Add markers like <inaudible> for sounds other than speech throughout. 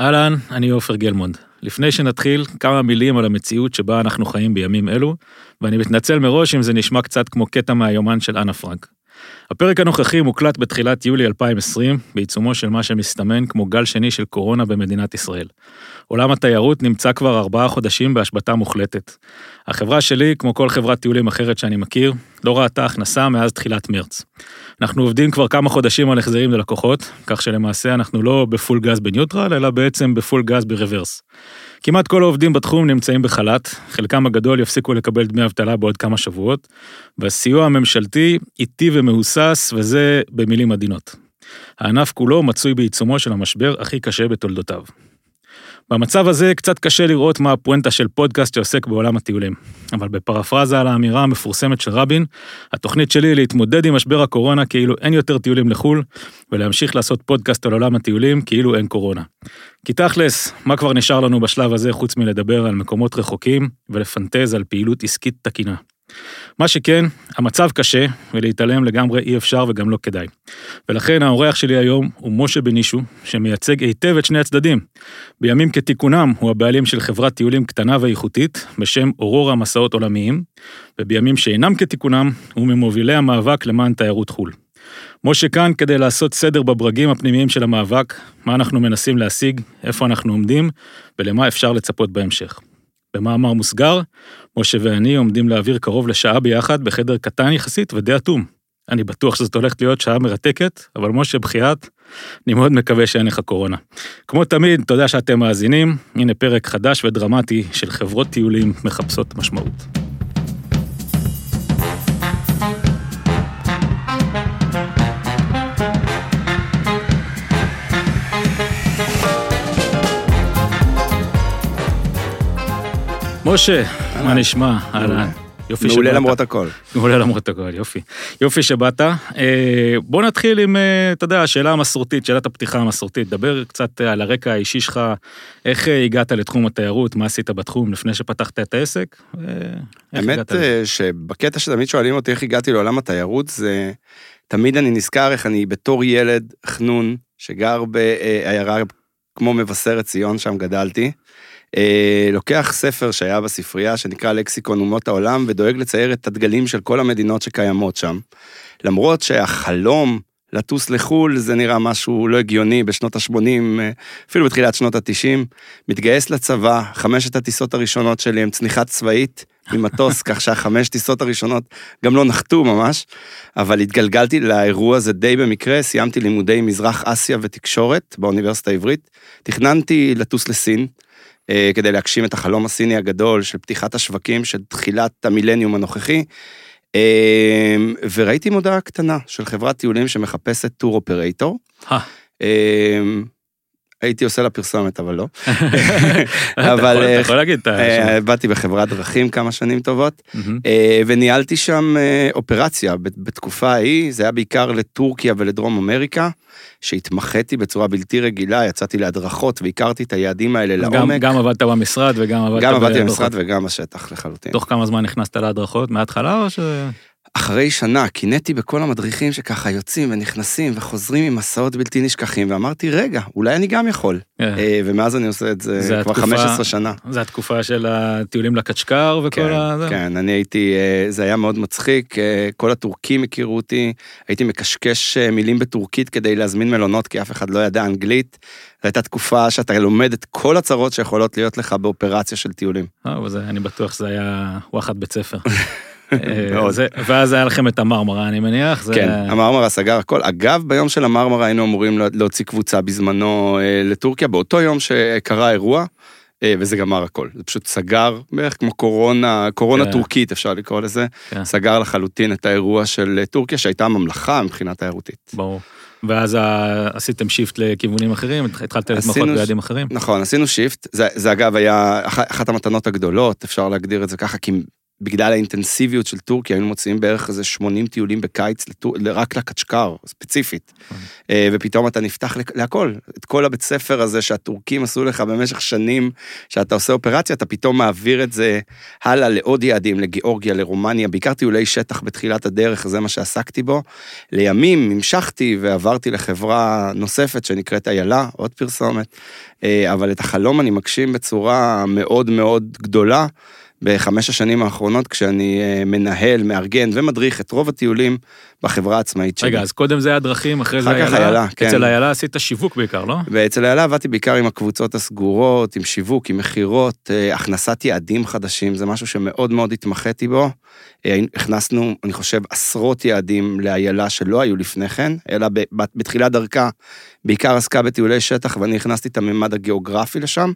אהלן, אני עופר גלמונד. לפני שנתחיל, כמה מילים על המציאות שבה אנחנו חיים בימים אלו, ואני מתנצל מראש אם זה נשמע קצת כמו קטע מהיומן של אנה פרנק. הפרק הנוכחי מוקלט בתחילת יולי 2020, בעיצומו של מה שמסתמן כמו גל שני של קורונה במדינת ישראל. עולם התיירות נמצא כבר ארבעה חודשים בהשבתה מוחלטת. החברה שלי, כמו כל חברת טיולים אחרת שאני מכיר, לא ראתה הכנסה מאז תחילת מרץ. אנחנו עובדים כבר כמה חודשים על החזרים ללקוחות, כך שלמעשה אנחנו לא בפול גז בניוטרל, אלא בעצם בפול גז ברוורס. כמעט כל העובדים בתחום נמצאים בחל"ת, חלקם הגדול יפסיקו לקבל דמי אבטלה בעוד כמה שבועות, והסיוע הממשלתי איטי ומהוסס, וזה במילים עדינות. הענף כולו מצוי בעיצומו של המשבר הכי קשה בתולדותיו. במצב הזה קצת קשה לראות מה הפואנטה של פודקאסט שעוסק בעולם הטיולים. אבל בפרפרזה על האמירה המפורסמת של רבין, התוכנית שלי היא להתמודד עם משבר הקורונה כאילו אין יותר טיולים לחו"ל, ולהמשיך לעשות פודקאסט על עולם הטיולים כאילו אין קורונה. כי תכלס, מה כבר נשאר לנו בשלב הזה חוץ מלדבר על מקומות רחוקים ולפנטז על פעילות עסקית תקינה. מה שכן, המצב קשה, ולהתעלם לגמרי אי אפשר וגם לא כדאי. ולכן האורח שלי היום הוא משה בנישו, שמייצג היטב את שני הצדדים. בימים כתיקונם הוא הבעלים של חברת טיולים קטנה ואיכותית, בשם אורורה מסעות עולמיים, ובימים שאינם כתיקונם, הוא ממובילי המאבק למען תיירות חו"ל. משה כאן כדי לעשות סדר בברגים הפנימיים של המאבק, מה אנחנו מנסים להשיג, איפה אנחנו עומדים, ולמה אפשר לצפות בהמשך. במאמר מוסגר, משה ואני עומדים להעביר קרוב לשעה ביחד בחדר קטן יחסית ודי אטום. אני בטוח שזאת הולכת להיות שעה מרתקת, אבל משה, בחייאת, אני מאוד מקווה שאין לך קורונה. כמו תמיד, תודה שאתם מאזינים, הנה פרק חדש ודרמטי של חברות טיולים מחפשות משמעות. משה, מה נשמע? אהלן. יופי שבאת. מעולה למרות הכל. מעולה למרות הכל, יופי. יופי שבאת. אה, בוא נתחיל עם, אה, אתה יודע, השאלה המסורתית, שאלת הפתיחה המסורתית. דבר קצת על הרקע האישי שלך, איך אה, הגעת לתחום התיירות, מה עשית בתחום לפני שפתחת את העסק? האמת שבקטע שתמיד שואלים אותי איך הגעתי לעולם התיירות, זה תמיד אני נזכר איך אני בתור ילד חנון, שגר בעיירה כמו מבשרת ציון, שם גדלתי. אה, לוקח ספר שהיה בספרייה שנקרא לקסיקון אומות העולם ודואג לצייר את הדגלים של כל המדינות שקיימות שם. למרות שהחלום לטוס לחו"ל זה נראה משהו לא הגיוני בשנות ה-80, אה, אפילו בתחילת שנות ה-90. מתגייס לצבא, חמשת הטיסות הראשונות שלי הם צניחה צבאית עם מטוס, <laughs> כך שהחמש טיסות הראשונות גם לא נחתו ממש, אבל התגלגלתי לאירוע הזה די במקרה, סיימתי לימודי מזרח אסיה ותקשורת באוניברסיטה העברית, תכננתי לטוס לסין. אה, כדי להגשים את החלום הסיני הגדול של פתיחת השווקים של תחילת המילניום הנוכחי. אה, וראיתי מודעה קטנה של חברת טיולים שמחפשת טור אופרייטור. אה, הייתי עושה לה פרסומת, אבל לא. <laughs> אבל... אתה יכול להגיד את ה... באתי בחברת דרכים כמה שנים טובות, וניהלתי שם אופרציה בתקופה ההיא, זה היה בעיקר לטורקיה ולדרום אמריקה. שהתמחיתי בצורה בלתי רגילה, יצאתי להדרכות והכרתי את היעדים האלה לעומק. גם עבדת במשרד וגם עבדת... גם עבדתי במשרד וגם בשטח לחלוטין. תוך כמה זמן נכנסת להדרכות? מההתחלה או ש... אחרי שנה קינאתי בכל המדריכים שככה יוצאים ונכנסים וחוזרים עם מסעות בלתי נשכחים, ואמרתי, רגע, אולי אני גם יכול. Yeah. כן. אה, ומאז אני עושה את זה, זה כבר התקופה, 15 שנה. זה התקופה של הטיולים לקצ'קר וכל כן, ה... כן, אני הייתי, אה, זה היה מאוד מצחיק, אה, כל הטורקים הכירו אותי, הייתי מקשקש מילים בטורקית כדי להזמין מלונות, כי אף אחד לא ידע אנגלית. זו הייתה תקופה שאתה לומד את כל הצרות שיכולות להיות לך באופרציה של טיולים. אה, אני בטוח שזה היה וואחד בית ספר. <laughs> אה, ואז היה לכם את המרמרה, אני מניח. כן, המרמרה סגר הכל. אגב, ביום של המרמרה היינו אמורים להוציא קבוצה בזמנו אה, לטורקיה, באותו יום שקרה האירוע, אה, וזה גמר הכל. זה פשוט סגר, בערך כמו קורונה, קורונה כן. טורקית אפשר לקרוא לזה, כן. סגר לחלוטין את האירוע של טורקיה, שהייתה ממלכה מבחינה תיירותית. ברור. ואז עשיתם shift לכיוונים אחרים, התחלתם להתמחות ביעדים אחרים? נכון, עשינו shift. זה, זה אגב היה אחת המתנות הגדולות, אפשר להגדיר את זה ככה, כי בגלל האינטנסיביות של טורקיה, היינו מוציאים בערך איזה 80 טיולים בקיץ לטור... רק לקצ'קר, ספציפית. אה, ופתאום אתה נפתח להכל. את כל הבית ספר הזה שהטורקים עשו לך במשך שנים, שאתה עושה אופרציה, אתה פתאום מעביר את זה הלאה לעוד יעדים, לגיאורגיה, לרומניה, בעיקר טיולי שטח בתחילת הדרך, זה מה שעסקתי בו. לימים המשכתי ועברתי לחברה נוספת שנקראת איילה, עוד פרסומת, אה, אבל את החלום אני מגשים בצורה מאוד מאוד גדולה. בחמש השנים האחרונות, כשאני אה, מנהל, מארגן ומדריך את רוב הטיולים בחברה העצמאית שלי. רגע, אז קודם זה היה דרכים, אחרי זה איילה. אחר כך איילה, כן. אצל איילה עשית שיווק בעיקר, לא? ואצל איילה עבדתי בעיקר עם הקבוצות הסגורות, עם שיווק, עם מכירות, אה, הכנסת יעדים חדשים, זה משהו שמאוד מאוד התמחיתי בו. אה, הכנסנו, אני חושב, עשרות יעדים לאיילה שלא היו לפני כן, אלא בתחילת דרכה בעיקר עסקה בטיולי שטח, ואני הכנסתי את הממד הגיאוגרפי לשם.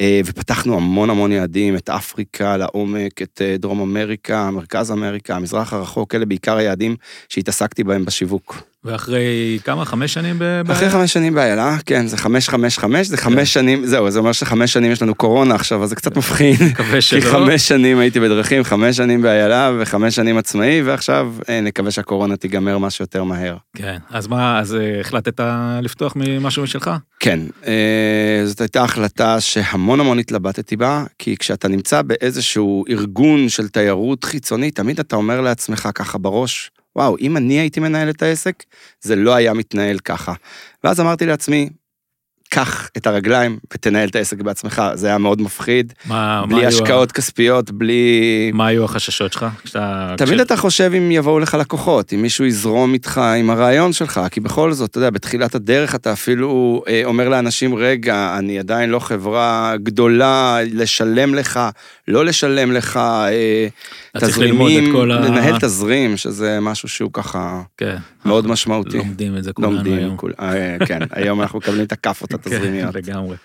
אה, ופתחנו המון המון יעדים, את אפריקה לעומק, את אה, דרום אמריקה, מרכז אמריקה, המזרח הרחוק, אלה בעיקר היעדים שהתעסקתי בהם בשיווק. ואחרי כמה? חמש שנים ב... אחרי חמש שנים באיילה, כן, זה חמש, חמש, חמש, זה חמש שנים, זהו, זה אומר שחמש שנים יש לנו קורונה עכשיו, אז זה קצת מפחיד. <laughs> מקווה שלא. כי חמש שנים הייתי בדרכים, חמש שנים באיילה וחמש שנים עצמאי, ועכשיו אה, נקווה שהקורונה תיגמר משהו יותר מהר. כן, אז מה, אז אה, החלטת לפתוח ממשהו משלך? כן, אה, זאת הייתה החלטה שהמון המון התלבטתי בה, כי כשאתה נמצא באיזשהו ארגון של תיירות חיצונית, תמיד אתה אומר לעצמך ככה בראש, וואו, אם אני הייתי מנהל את העסק, זה לא היה מתנהל ככה. ואז אמרתי לעצמי, קח את הרגליים ותנהל את העסק בעצמך, זה היה מאוד מפחיד. מה, בלי מה השקעות היו... כספיות, בלי... מה היו החששות שלך? כשאתה... תמיד כש... אתה חושב אם יבואו לך לקוחות, אם מישהו יזרום איתך עם הרעיון שלך, כי בכל זאת, אתה יודע, בתחילת הדרך אתה אפילו אה, אומר לאנשים, רגע, אני עדיין לא חברה גדולה, לשלם לך, לא לשלם לך אה, תזרימים, לנהל תזרים, שזה משהו שהוא ככה כן. מאוד משמעותי. לומדים את זה כולנו לומדים, היום. כול, אה, כן, היום אנחנו מקבלים את הכאפות התזרימיות. כן, לגמרי.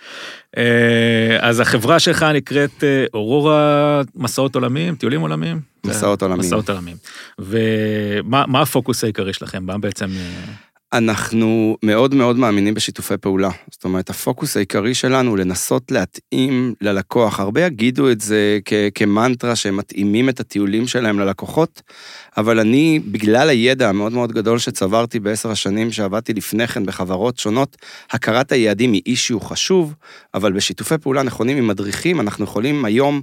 אה, אז החברה שלך נקראת אה, אורורה מסעות עולמיים, טיולים עולמיים? מסעות עולמיים. מסעות עולמיים. ומה הפוקוס העיקרי שלכם? מה בעצם... אנחנו מאוד מאוד מאמינים בשיתופי פעולה. זאת אומרת, הפוקוס העיקרי שלנו הוא לנסות להתאים ללקוח. הרבה יגידו את זה כ- כמנטרה שהם מתאימים את הטיולים שלהם ללקוחות, אבל אני, בגלל הידע המאוד מאוד גדול שצברתי בעשר השנים שעבדתי לפני כן בחברות שונות, הכרת היעדים היא אישיו חשוב, אבל בשיתופי פעולה נכונים עם מדריכים, אנחנו יכולים היום...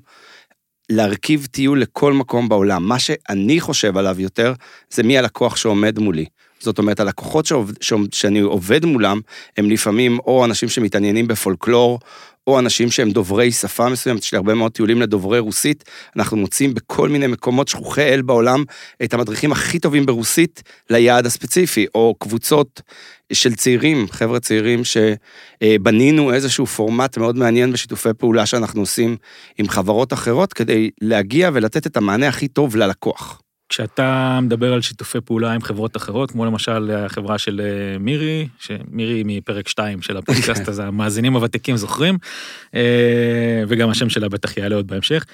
להרכיב טיול לכל מקום בעולם. מה שאני חושב עליו יותר, זה מי הלקוח שעומד מולי. זאת אומרת, הלקוחות שעובד, שאני עובד מולם, הם לפעמים או אנשים שמתעניינים בפולקלור, או אנשים שהם דוברי שפה מסוימת, יש לי הרבה מאוד טיולים לדוברי רוסית, אנחנו מוצאים בכל מיני מקומות שכוחי אל בעולם את המדריכים הכי טובים ברוסית ליעד הספציפי, או קבוצות של צעירים, חבר'ה צעירים שבנינו איזשהו פורמט מאוד מעניין בשיתופי פעולה שאנחנו עושים עם חברות אחרות, כדי להגיע ולתת את המענה הכי טוב ללקוח. כשאתה מדבר על שיתופי פעולה עם חברות אחרות, כמו למשל החברה של אה, מירי, שמירי מפרק 2 של הפודקאסט, <laughs> אז המאזינים הוותיקים זוכרים, אה, וגם השם שלה בטח יעלה עוד בהמשך.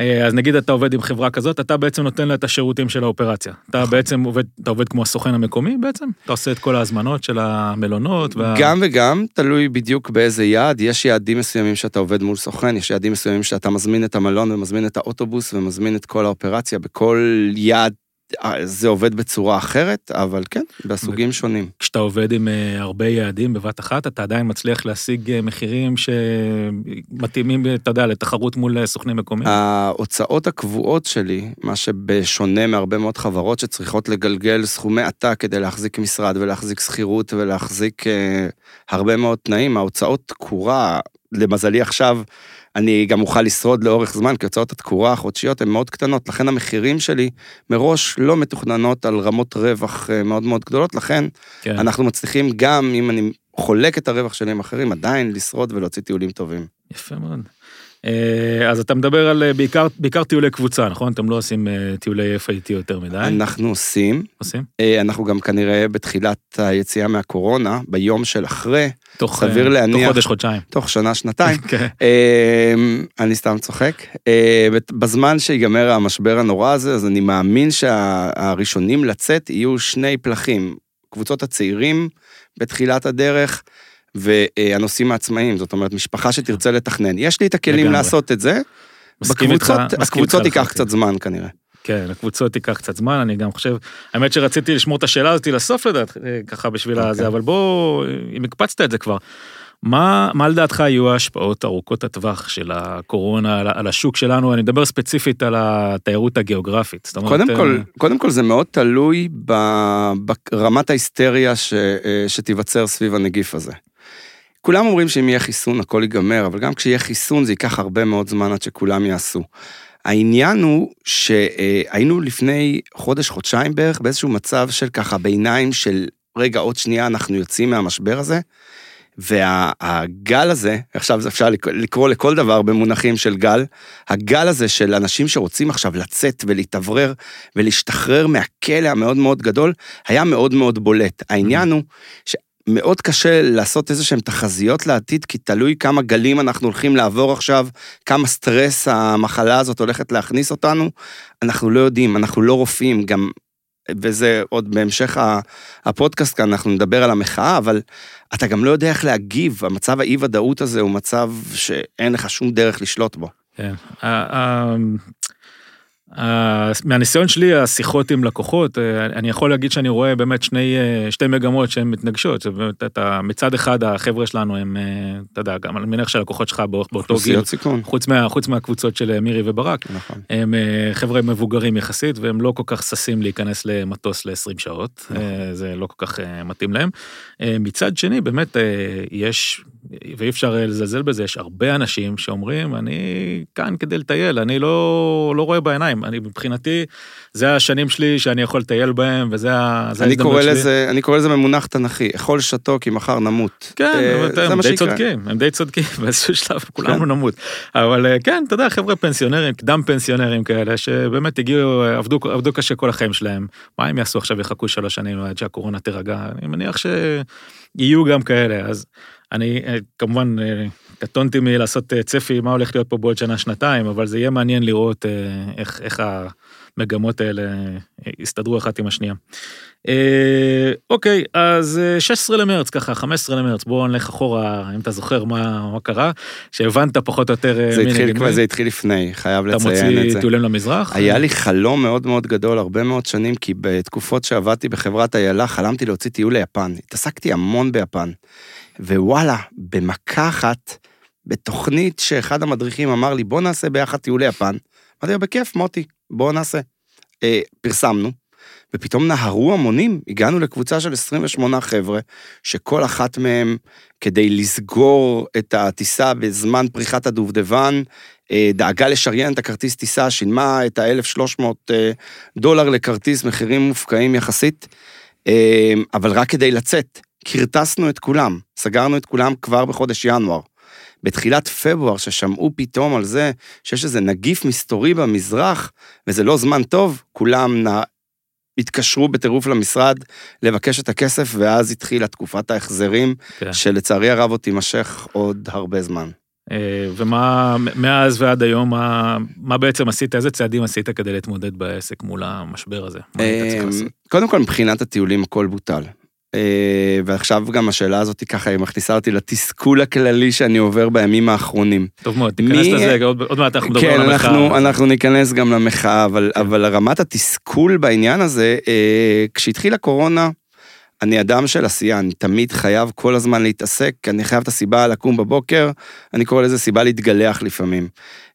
אה, אז נגיד אתה עובד עם חברה כזאת, אתה בעצם נותן לה את השירותים של האופרציה. אתה נכון. בעצם עובד, אתה עובד כמו הסוכן המקומי בעצם? אתה עושה את כל ההזמנות של המלונות? וה... גם וגם, תלוי בדיוק באיזה יעד. יש יעדים מסוימים שאתה עובד מול סוכן, יש יעדים מסוימים שאתה מזמין את המלון ומזמין את האוטובוס ומזמין את כל האופרציה. בכל יעד זה עובד בצורה אחרת, אבל כן, בסוגים שונים. כשאתה עובד עם אה, הרבה יעדים בבת אחת, אתה עדיין מצליח להשיג אה, מחירים שמתאימים, אתה יודע, לתחרות מול סוכנים מקומיים? ההוצאות הקבועות שלי, מה שבשונה מהרבה מאוד חברות שצריכות לגלגל סכומי עתק כדי להחזיק משרד ולהחזיק שכירות ולהחזיק הרבה מאוד תנאים, ההוצאות תקורה, למזלי עכשיו, אני גם אוכל לשרוד לאורך זמן, כי הוצאות התקורה החודשיות הן מאוד קטנות, לכן המחירים שלי מראש לא מתוכננות על רמות רווח אה, מאוד מאוד גדולות, לכן כן. אנחנו מצליחים גם אם אני חולק את הרווח שלי עם אחרים, עדיין לשרוד ולהוציא טיולים טובים. יפה מאוד. אה, אז אתה מדבר על אה, בעיקר, בעיקר טיולי קבוצה, נכון? אתם לא עושים טיולי FIT יותר מדי. אנחנו עושים. עושים? אנחנו גם כנראה בתחילת היציאה מהקורונה, ביום של אחרי, תוך, סביר uh, להניח... תוך חודש, חודשיים. תוך שנה, שנתיים. כן. <laughs> uh, אני סתם צוחק. בזמן שיגמר המשבר הנורא הזה, אז אני מאמין שהראשונים לצאת יהיו שני פלחים. קבוצות הצעירים בתחילת הדרך, והנושאים העצמאיים, זאת אומרת, משפחה שתרצה לתכנן. יש לי את הכלים לגמרי. לעשות את זה, מסכים איתך. הקבוצות ייקח קצת זמן כנראה. כן, הקבוצות ייקח קצת זמן, אני גם חושב, האמת שרציתי לשמור את השאלה הזאת לסוף לדעת, אה, ככה בשביל okay. הזה, אבל בוא, אם הקפצת את זה כבר, מה, מה לדעתך יהיו ההשפעות ארוכות הטווח של הקורונה על, על השוק שלנו? אני מדבר ספציפית על התיירות הגיאוגרפית. קודם, אומרת, כל, אה, קודם כל זה מאוד תלוי ברמת ההיסטריה ש, אה, שתיווצר סביב הנגיף הזה. כולם אומרים שאם יהיה חיסון הכל ייגמר, אבל גם כשיהיה חיסון זה ייקח הרבה מאוד זמן עד שכולם יעשו. העניין הוא שהיינו לפני חודש, חודשיים בערך, באיזשהו מצב של ככה ביניים של, רגע, עוד שנייה אנחנו יוצאים מהמשבר הזה, והגל הזה, עכשיו אפשר לקרוא לכל דבר במונחים של גל, הגל הזה של אנשים שרוצים עכשיו לצאת ולהתאוורר ולהשתחרר מהכלא המאוד מאוד גדול, היה מאוד מאוד בולט. העניין הוא מאוד קשה לעשות איזה שהן תחזיות לעתיד, כי תלוי כמה גלים אנחנו הולכים לעבור עכשיו, כמה סטרס המחלה הזאת הולכת להכניס אותנו. אנחנו לא יודעים, אנחנו לא רופאים, גם, וזה עוד בהמשך הפודקאסט כאן, אנחנו נדבר על המחאה, אבל אתה גם לא יודע איך להגיב, המצב האי-ודאות הזה הוא מצב שאין לך שום דרך לשלוט בו. כן. מהניסיון שלי, השיחות עם לקוחות, אה, אני יכול להגיד שאני רואה באמת שני, אה, שתי מגמות שהן מתנגשות. אתה, מצד אחד, החבר'ה שלנו הם, אה, אתה יודע, גם אני מניח שהלקוחות שלך באותו גיל, סיכון. חוץ, מה, חוץ מהקבוצות של מירי וברק, נכון. הם חבר'ה מבוגרים יחסית, והם לא כל כך ששים להיכנס למטוס ל-20 שעות, נכון. זה לא כל כך מתאים להם. מצד שני, באמת, יש, ואי אפשר לזלזל בזה, יש הרבה אנשים שאומרים, אני כאן כדי לטייל, אני לא, לא רואה בעיניים. אני מבחינתי, זה השנים שלי שאני יכול לטייל בהם, וזה ההזדמנות שלי. לזה, אני קורא לזה ממונח תנכי, אכול שתו כי מחר נמות. כן, אה, הם די צודקים, הם די צודקים, <laughs> באיזשהו שלב כולנו כן. נמות. אבל אה, כן, אתה יודע, חבר'ה פנסיונרים, קדם פנסיונרים כאלה, שבאמת הגיעו, עבדו, עבדו קשה כל החיים שלהם. מה הם יעשו עכשיו, יחכו שלוש שנים עד שהקורונה תירגע? אני מניח שיהיו גם כאלה, אז אני אה, כמובן קטונתי מלעשות אה, צפי מה הולך להיות פה בעוד שנה-שנתיים, אבל זה יהיה מעניין לראות אה, איך, איך המגמות האלה אה, יסתדרו אחת עם השנייה. אוקיי, אז 16 למרץ, ככה, 15 למרץ, בואו נלך אחורה, אם אתה זוכר מה, מה קרה, שהבנת פחות או יותר זה התחיל, כבר, זה התחיל לפני, חייב לציין את זה. אתה מוציא טיולים למזרח? היה לי חלום מאוד מאוד גדול, הרבה מאוד שנים, כי בתקופות שעבדתי בחברת איילה, חלמתי להוציא טיול ליפן. התעסקתי המון ביפן. ווואלה, במכה אחת, בתוכנית שאחד המדריכים אמר לי, בוא נעשה ביחד טיול ליפן. אמרתי לו, בכיף, מוטי, בוא נעשה. אה, פרסמנו, ופתאום נהרו המונים, הגענו לקבוצה של 28 חבר'ה, שכל אחת מהם, כדי לסגור את הטיסה בזמן פריחת הדובדבן, אה, דאגה לשריין את הכרטיס טיסה, שילמה את ה-1,300 אה, דולר לכרטיס, מחירים מופקעים יחסית, אה, אבל רק כדי לצאת. כרטסנו את כולם, סגרנו את כולם כבר בחודש ינואר. בתחילת פברואר, ששמעו פתאום על זה שיש איזה נגיף מסתורי במזרח, וזה לא זמן טוב, כולם נ... התקשרו בטירוף למשרד לבקש את הכסף, ואז התחילה תקופת ההחזרים, כן. שלצערי הרב עוד תימשך עוד הרבה זמן. אה, ומה, מאז ועד היום, מה, מה בעצם עשית, איזה צעדים עשית כדי להתמודד בעסק מול המשבר הזה? אה, קודם כל, מבחינת הטיולים הכל בוטל. אה, ועכשיו גם השאלה הזאת ככה היא מכניסה אותי לתסכול הכללי שאני עובר בימים האחרונים. טוב מאוד, תיכנס מי... לזה, עוד, עוד מעט אנחנו מדברים כן, על המחאה. כן, אנחנו ניכנס גם למחאה, אבל, כן. אבל רמת התסכול בעניין הזה, אה, כשהתחילה קורונה, אני אדם של עשייה, אני תמיד חייב כל הזמן להתעסק, אני חייב את הסיבה לקום בבוקר, אני קורא לזה סיבה להתגלח לפעמים.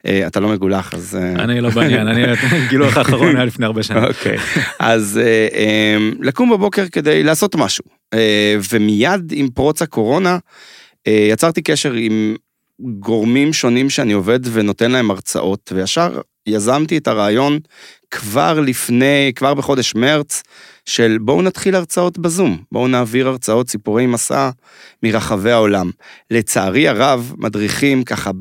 אה, אתה לא מגולח, אז... אה, אני לא בעניין, אני <laughs> גילוח האחרון היה לפני הרבה שנים. אוקיי, אז אה, לקום בבוקר כדי לעשות משהו. ומיד עם פרוץ הקורונה, יצרתי קשר עם גורמים שונים שאני עובד ונותן להם הרצאות, וישר יזמתי את הרעיון כבר לפני, כבר בחודש מרץ, של בואו נתחיל הרצאות בזום, בואו נעביר הרצאות סיפורי מסע מרחבי העולם. לצערי הרב, מדריכים ככה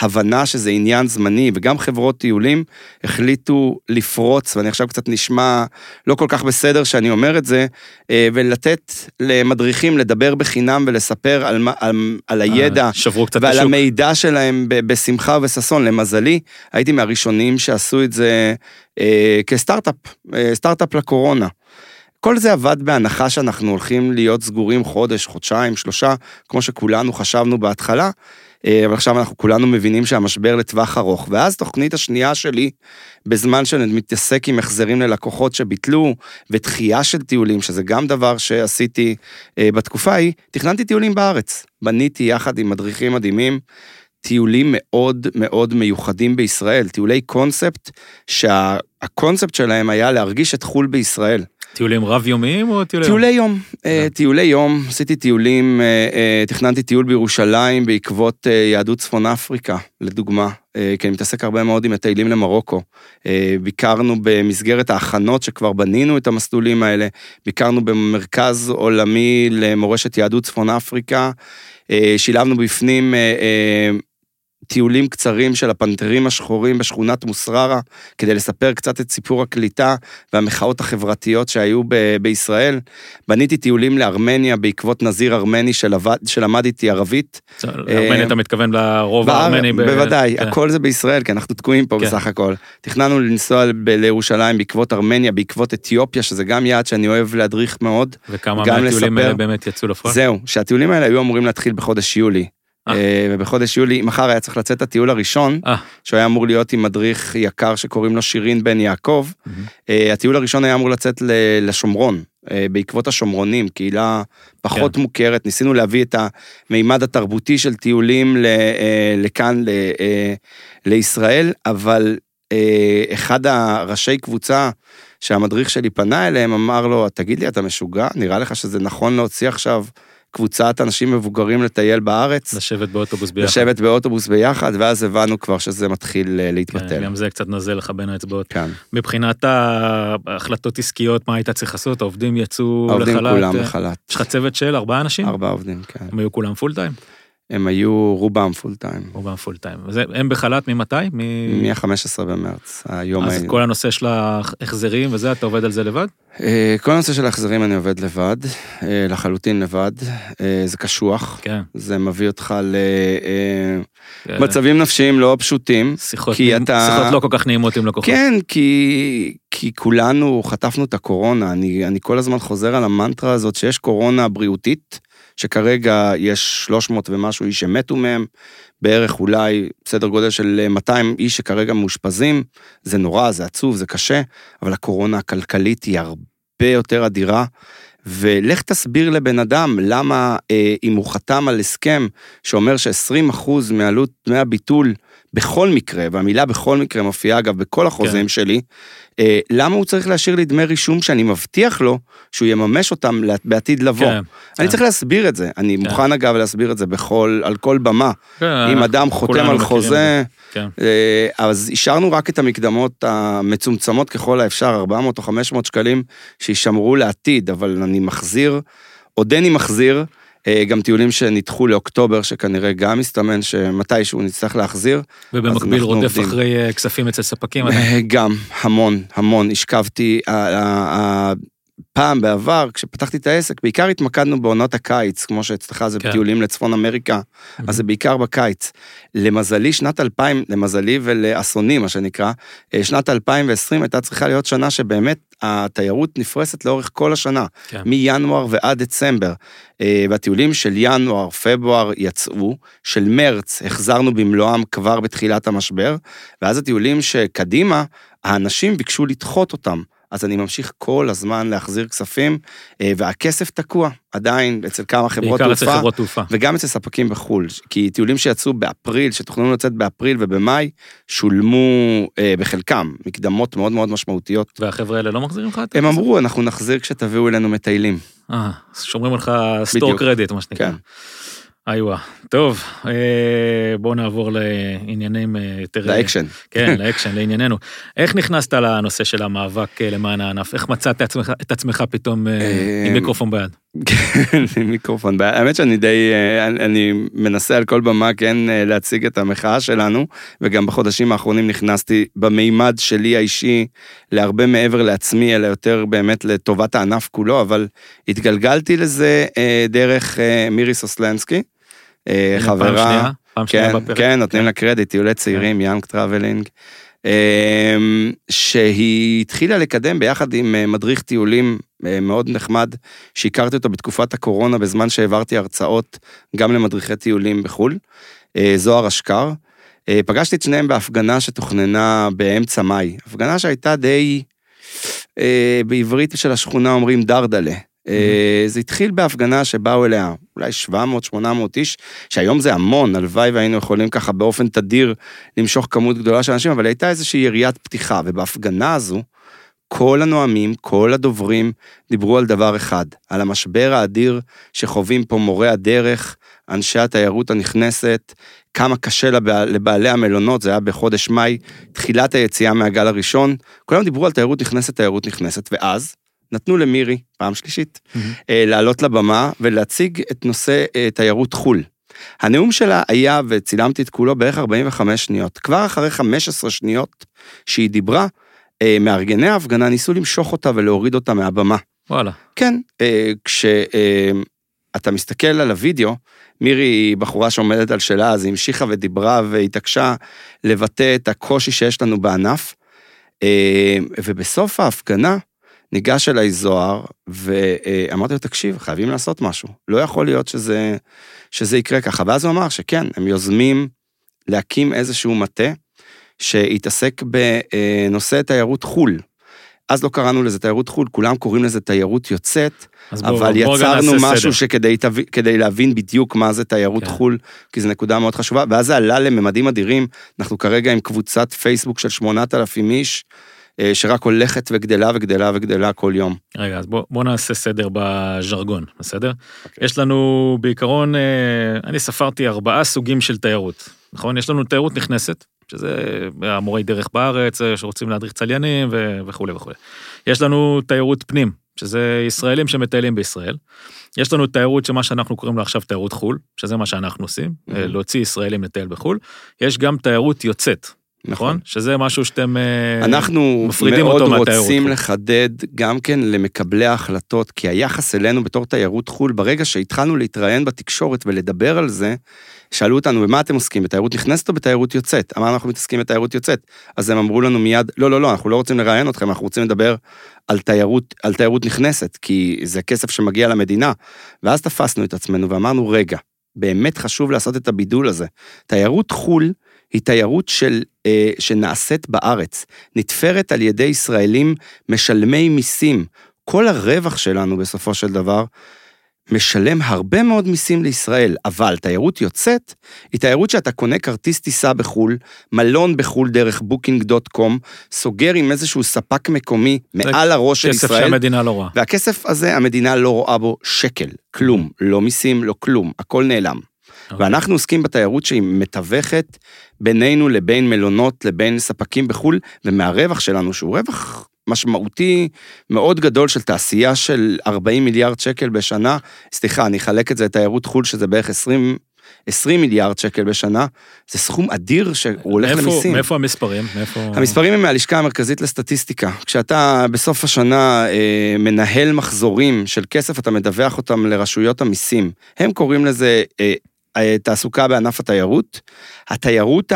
בהבנה שזה עניין זמני, וגם חברות טיולים החליטו לפרוץ, ואני עכשיו קצת נשמע לא כל כך בסדר שאני אומר את זה, אה, ולתת למדריכים לדבר בחינם ולספר על, על, על אה, הידע ועל השוק. המידע שלהם בשמחה ובששון. למזלי, הייתי מהראשונים שעשו את זה אה, כסטארט-אפ, סטארט-אפ לקורונה. כל זה עבד בהנחה שאנחנו הולכים להיות סגורים חודש, חודשיים, שלושה, כמו שכולנו חשבנו בהתחלה, אבל עכשיו אנחנו כולנו מבינים שהמשבר לטווח ארוך. ואז תוכנית השנייה שלי, בזמן שאני מתעסק עם החזרים ללקוחות שביטלו, ודחייה של טיולים, שזה גם דבר שעשיתי אה, בתקופה ההיא, תכננתי טיולים בארץ. בניתי יחד עם מדריכים מדהימים. טיולים מאוד מאוד מיוחדים בישראל, טיולי קונספט, שהקונספט שלהם היה להרגיש את חו"ל בישראל. טיולים רב-יומיים או טיולי יום? טיולי יום. אה, טיולי יום, עשיתי טיולים, אה, אה, תכננתי טיול בירושלים בעקבות יהדות צפון אפריקה, לדוגמה, כי אני מתעסק הרבה מאוד עם מטיילים למרוקו. ביקרנו במסגרת ההכנות שכבר בנינו את המסלולים האלה, ביקרנו במרכז עולמי למורשת יהדות צפון אפריקה, שילבנו בפנים טיולים קצרים של הפנתרים השחורים בשכונת מוסררה, כדי לספר קצת את סיפור הקליטה והמחאות החברתיות שהיו ב- בישראל. בניתי טיולים לארמניה בעקבות נזיר ארמני שלבד, שלמד איתי ערבית. ארמניה אה, אתה מתכוון לרוב הארמני? ב... בוודאי, כן. הכל זה בישראל, כי אנחנו תקועים פה כן. בסך הכל. תכננו לנסוע לירושלים בעקבות ארמניה, בעקבות אתיופיה, שזה גם יעד שאני אוהב להדריך מאוד. וכמה מהטיולים האלה באמת יצאו לפועל? זהו, שהטיולים האלה היו אמורים להתחיל בחודש יולי. אה. אה, ובחודש יולי, מחר היה צריך לצאת הטיול הראשון, אה. שהוא היה אמור להיות עם מדריך יקר שקוראים לו שירין בן יעקב. הטיול הראשון היה אמור לצאת לשומרון, בעקבות השומרונים, קהילה פחות כן. מוכרת, ניסינו להביא את המימד התרבותי של טיולים לכאן, לישראל, אבל אחד הראשי קבוצה שהמדריך שלי פנה אליהם, אמר לו, תגיד לי, אתה משוגע? נראה לך שזה נכון להוציא עכשיו קבוצת אנשים מבוגרים לטייל בארץ. לשבת באוטובוס ביחד. לשבת באוטובוס ביחד, ואז הבנו כבר שזה מתחיל אה, להתבטל. כן, גם זה קצת נוזל לך בין האצבעות. כן. מבחינת ההחלטות עסקיות, מה היית צריך לעשות? העובדים יצאו לחל"ת? העובדים כולם לחל"ת. יש לך צוות של ארבעה אנשים? ארבעה עובדים, כן. הם היו כולם full time? הם היו רובם full time. רובם full time. הם בחל"ת ממתי? מ-15 במרץ, היום אז כל הנושא של ההחזרים וזה, אתה עובד על זה לבד? אה, כל הנושא של ההחזרים אני עובד לבד, אה, לחלוטין לבד. אה, זה קשוח. כן. זה מביא אותך למצבים כן. נפשיים לא פשוטים. שיחות, אתה... שיחות לא כל כך נעימות עם לקוחות. כן, כי, כי כולנו חטפנו את הקורונה. אני, אני כל הזמן חוזר על המנטרה הזאת שיש קורונה בריאותית. שכרגע יש 300 ומשהו איש שמתו מהם, בערך אולי סדר גודל של 200 איש שכרגע מאושפזים, זה נורא, זה עצוב, זה קשה, אבל הקורונה הכלכלית היא הרבה יותר אדירה. ולך תסביר לבן אדם למה אה, אם הוא חתם על הסכם שאומר ש-20% מעלות דמי הביטול בכל מקרה, והמילה בכל מקרה מופיעה אגב בכל החוזים כן. שלי, אה, למה הוא צריך להשאיר לי דמי רישום שאני מבטיח לו שהוא יממש אותם בעתיד לבוא? כן, אני כן. צריך להסביר את זה, אני כן. מוכן אגב להסביר את זה בכל, על כל במה. כן, אם אדם חותם על חוזה, כן. אה, אז השארנו רק את המקדמות המצומצמות ככל האפשר, 400 או 500 שקלים, שישמרו לעתיד, אבל אני מחזיר, עודני מחזיר. אה, גם טיולים שנדחו לאוקטובר, שכנראה גם מסתמן שמתישהו נצטרך להחזיר. ובמקביל רודף עובדים. אחרי אה, כספים אצל ספקים? אה, גם, המון, המון. השכבתי, פעם בעבר, כשפתחתי את העסק, בעיקר התמקדנו בעונות הקיץ, כמו שאצלך זה כן. בטיולים לצפון אמריקה, mm-hmm. אז זה בעיקר בקיץ. למזלי, שנת 2000, למזלי ולאסוני, מה שנקרא, שנת 2020 הייתה צריכה להיות שנה שבאמת התיירות נפרסת לאורך כל השנה, כן. מינואר ועד דצמבר. אה, והטיולים של ינואר, פברואר יצאו, של מרץ החזרנו במלואם כבר בתחילת המשבר, ואז הטיולים שקדימה, האנשים ביקשו לדחות אותם. אז אני ממשיך כל הזמן להחזיר כספים, אה, והכסף תקוע עדיין אצל כמה חברות תעופה. בעיקר אצל חברות תעופה. וגם אצל ספקים בחו"ל, כי טיולים שיצאו באפריל, שתוכננו לצאת באפריל ובמאי, שולמו אה, בחלקם מקדמות מאוד מאוד משמעותיות. והחבר'ה האלה לא מחזירים לך הם אמרו, אנחנו נחזיר כשתביאו אלינו מטיילים. אה, שומרים לך store credit, מה שנקרא. כן. איווה, טוב, אה, בואו נעבור לעניינים אה, יותר... לאקשן. כן, לאקשן, לענייננו. איך נכנסת לנושא של המאבק אה, למען הענף? איך מצאת את עצמך פתאום עם מיקרופון ביד? כן, עם מיקרופון ביד. האמת שאני די, אני מנסה על כל במה כן להציג את המחאה שלנו, וגם בחודשים האחרונים נכנסתי במימד שלי האישי להרבה מעבר לעצמי, אלא יותר באמת לטובת הענף כולו, אבל התגלגלתי לזה דרך מירי סוסלנסקי. אה, חברה, פעם שנייה כן, בפרק. כן, נותנים כן. לה קרדיט, טיולי צעירים, Young Traveling. שהיא התחילה לקדם ביחד עם מדריך טיולים מאוד נחמד, שהכרתי אותו בתקופת הקורונה בזמן שהעברתי הרצאות גם למדריכי טיולים בחו"ל, זוהר אשכר. פגשתי את שניהם בהפגנה שתוכננה באמצע מאי, הפגנה שהייתה די, בעברית של השכונה אומרים דרדלה. Mm-hmm. זה התחיל בהפגנה שבאו אליה אולי 700-800 איש, שהיום זה המון, הלוואי והיינו יכולים ככה באופן תדיר למשוך כמות גדולה של אנשים, אבל הייתה איזושהי יריית פתיחה, ובהפגנה הזו, כל הנואמים, כל הדוברים, דיברו על דבר אחד, על המשבר האדיר שחווים פה מורי הדרך, אנשי התיירות הנכנסת, כמה קשה לבע... לבעלי המלונות, זה היה בחודש מאי, תחילת היציאה מהגל הראשון, כולם דיברו על תיירות נכנסת, תיירות נכנסת, ואז נתנו למירי, פעם שלישית, mm-hmm. לעלות לבמה ולהציג את נושא אה, תיירות חו"ל. הנאום שלה היה, וצילמתי את כולו, בערך 45 שניות. כבר אחרי 15 שניות שהיא דיברה, אה, מארגני ההפגנה ניסו למשוך אותה ולהוריד אותה מהבמה. וואלה. כן, כשאתה מסתכל על הוידאו, מירי היא בחורה שעומדת על שלה, אז היא המשיכה ודיברה והתעקשה לבטא את הקושי שיש לנו בענף. ובסוף ההפגנה, ניגש אליי זוהר, ואמרתי לו, תקשיב, חייבים לעשות משהו. לא יכול להיות שזה, שזה יקרה ככה. ואז הוא אמר שכן, הם יוזמים להקים איזשהו מטה שיתעסק בנושא תיירות חו"ל. אז לא קראנו לזה תיירות חו"ל, כולם קוראים לזה תיירות יוצאת, אבל בוא, יצרנו בוא משהו שכדי להבין בדיוק מה זה תיירות כן. חו"ל, כי זו נקודה מאוד חשובה, ואז זה עלה לממדים אדירים, אנחנו כרגע עם קבוצת פייסבוק של 8,000 איש, שרק הולכת וגדלה וגדלה וגדלה כל יום. רגע, אז בוא, בוא נעשה סדר בז'רגון, בסדר? Okay. אוקיי. יש לנו בעיקרון, אה, אני ספרתי ארבעה סוגים של תיירות, נכון? יש לנו תיירות נכנסת, שזה המורי דרך בארץ, אה, שרוצים להדריך צליינים וכולי וכולי. יש לנו תיירות פנים, שזה ישראלים שמטיילים בישראל. יש לנו תיירות שמה שאנחנו קוראים לה עכשיו תיירות חו"ל, שזה מה שאנחנו עושים, mm-hmm. להוציא ישראלים לטייל בחו"ל. יש גם תיירות יוצאת, נכון? שזה משהו שאתם אה, אנחנו מפרידים אותו מהתיירות. אנחנו מאוד רוצים לחדד גם כן למקבלי ההחלטות, כי היחס אלינו בתור תיירות חו"ל, ברגע שהתחלנו להתראיין בתקשורת ולדבר על זה, שאלו אותנו, במה אתם עוסקים, בתיירות נכנסת או בתיירות יוצאת? אמרנו, אנחנו מתעסקים בתיירות יוצאת. אז הם אמרו לנו מיד, לא, לא, לא, אנחנו לא רוצים לראיין אתכם, אנחנו רוצים לדבר על תיירות, על תיירות נכנסת, כי זה כסף שמגיע למדינה. ואז תפסנו את עצמנו ואמרנו, רגע, באמת חשוב לעשות את הבידול הזה. תיירות חו"ל היא תיירות של, אה, שנעשית בארץ, נתפרת על ידי ישראלים משלמי מיסים. כל הרווח שלנו בסופו של דבר משלם הרבה מאוד מיסים לישראל, אבל תיירות יוצאת היא תיירות שאתה קונה כרטיס טיסה בחו"ל, מלון בחו"ל דרך Booking.com, סוגר עם איזשהו ספק מקומי מעל הראש של ישראל. כסף שהמדינה לא רואה. והכסף הזה, המדינה לא רואה בו שקל, כלום, לא מיסים, לא כלום, הכל נעלם. Okay. אוקיי. ואנחנו עוסקים בתיירות שהיא מתווכת בינינו לבין מלונות, לבין ספקים בחו"ל, ומהרווח שלנו, שהוא רווח משמעותי מאוד גדול של תעשייה של 40 מיליארד שקל בשנה, סליחה, אני אחלק את זה לתיירות חו"ל, שזה בערך 20... 20 מיליארד שקל בשנה, זה סכום אדיר שהוא הולך מאיפה, למיסים. מאיפה המספרים? מאיפה... המספרים הם מהלשכה המרכזית לסטטיסטיקה. כשאתה בסוף השנה אה, מנהל מחזורים של כסף, אתה מדווח אותם לרשויות המיסים. הם קוראים לזה אה, תעסוקה בענף התיירות. התיירות,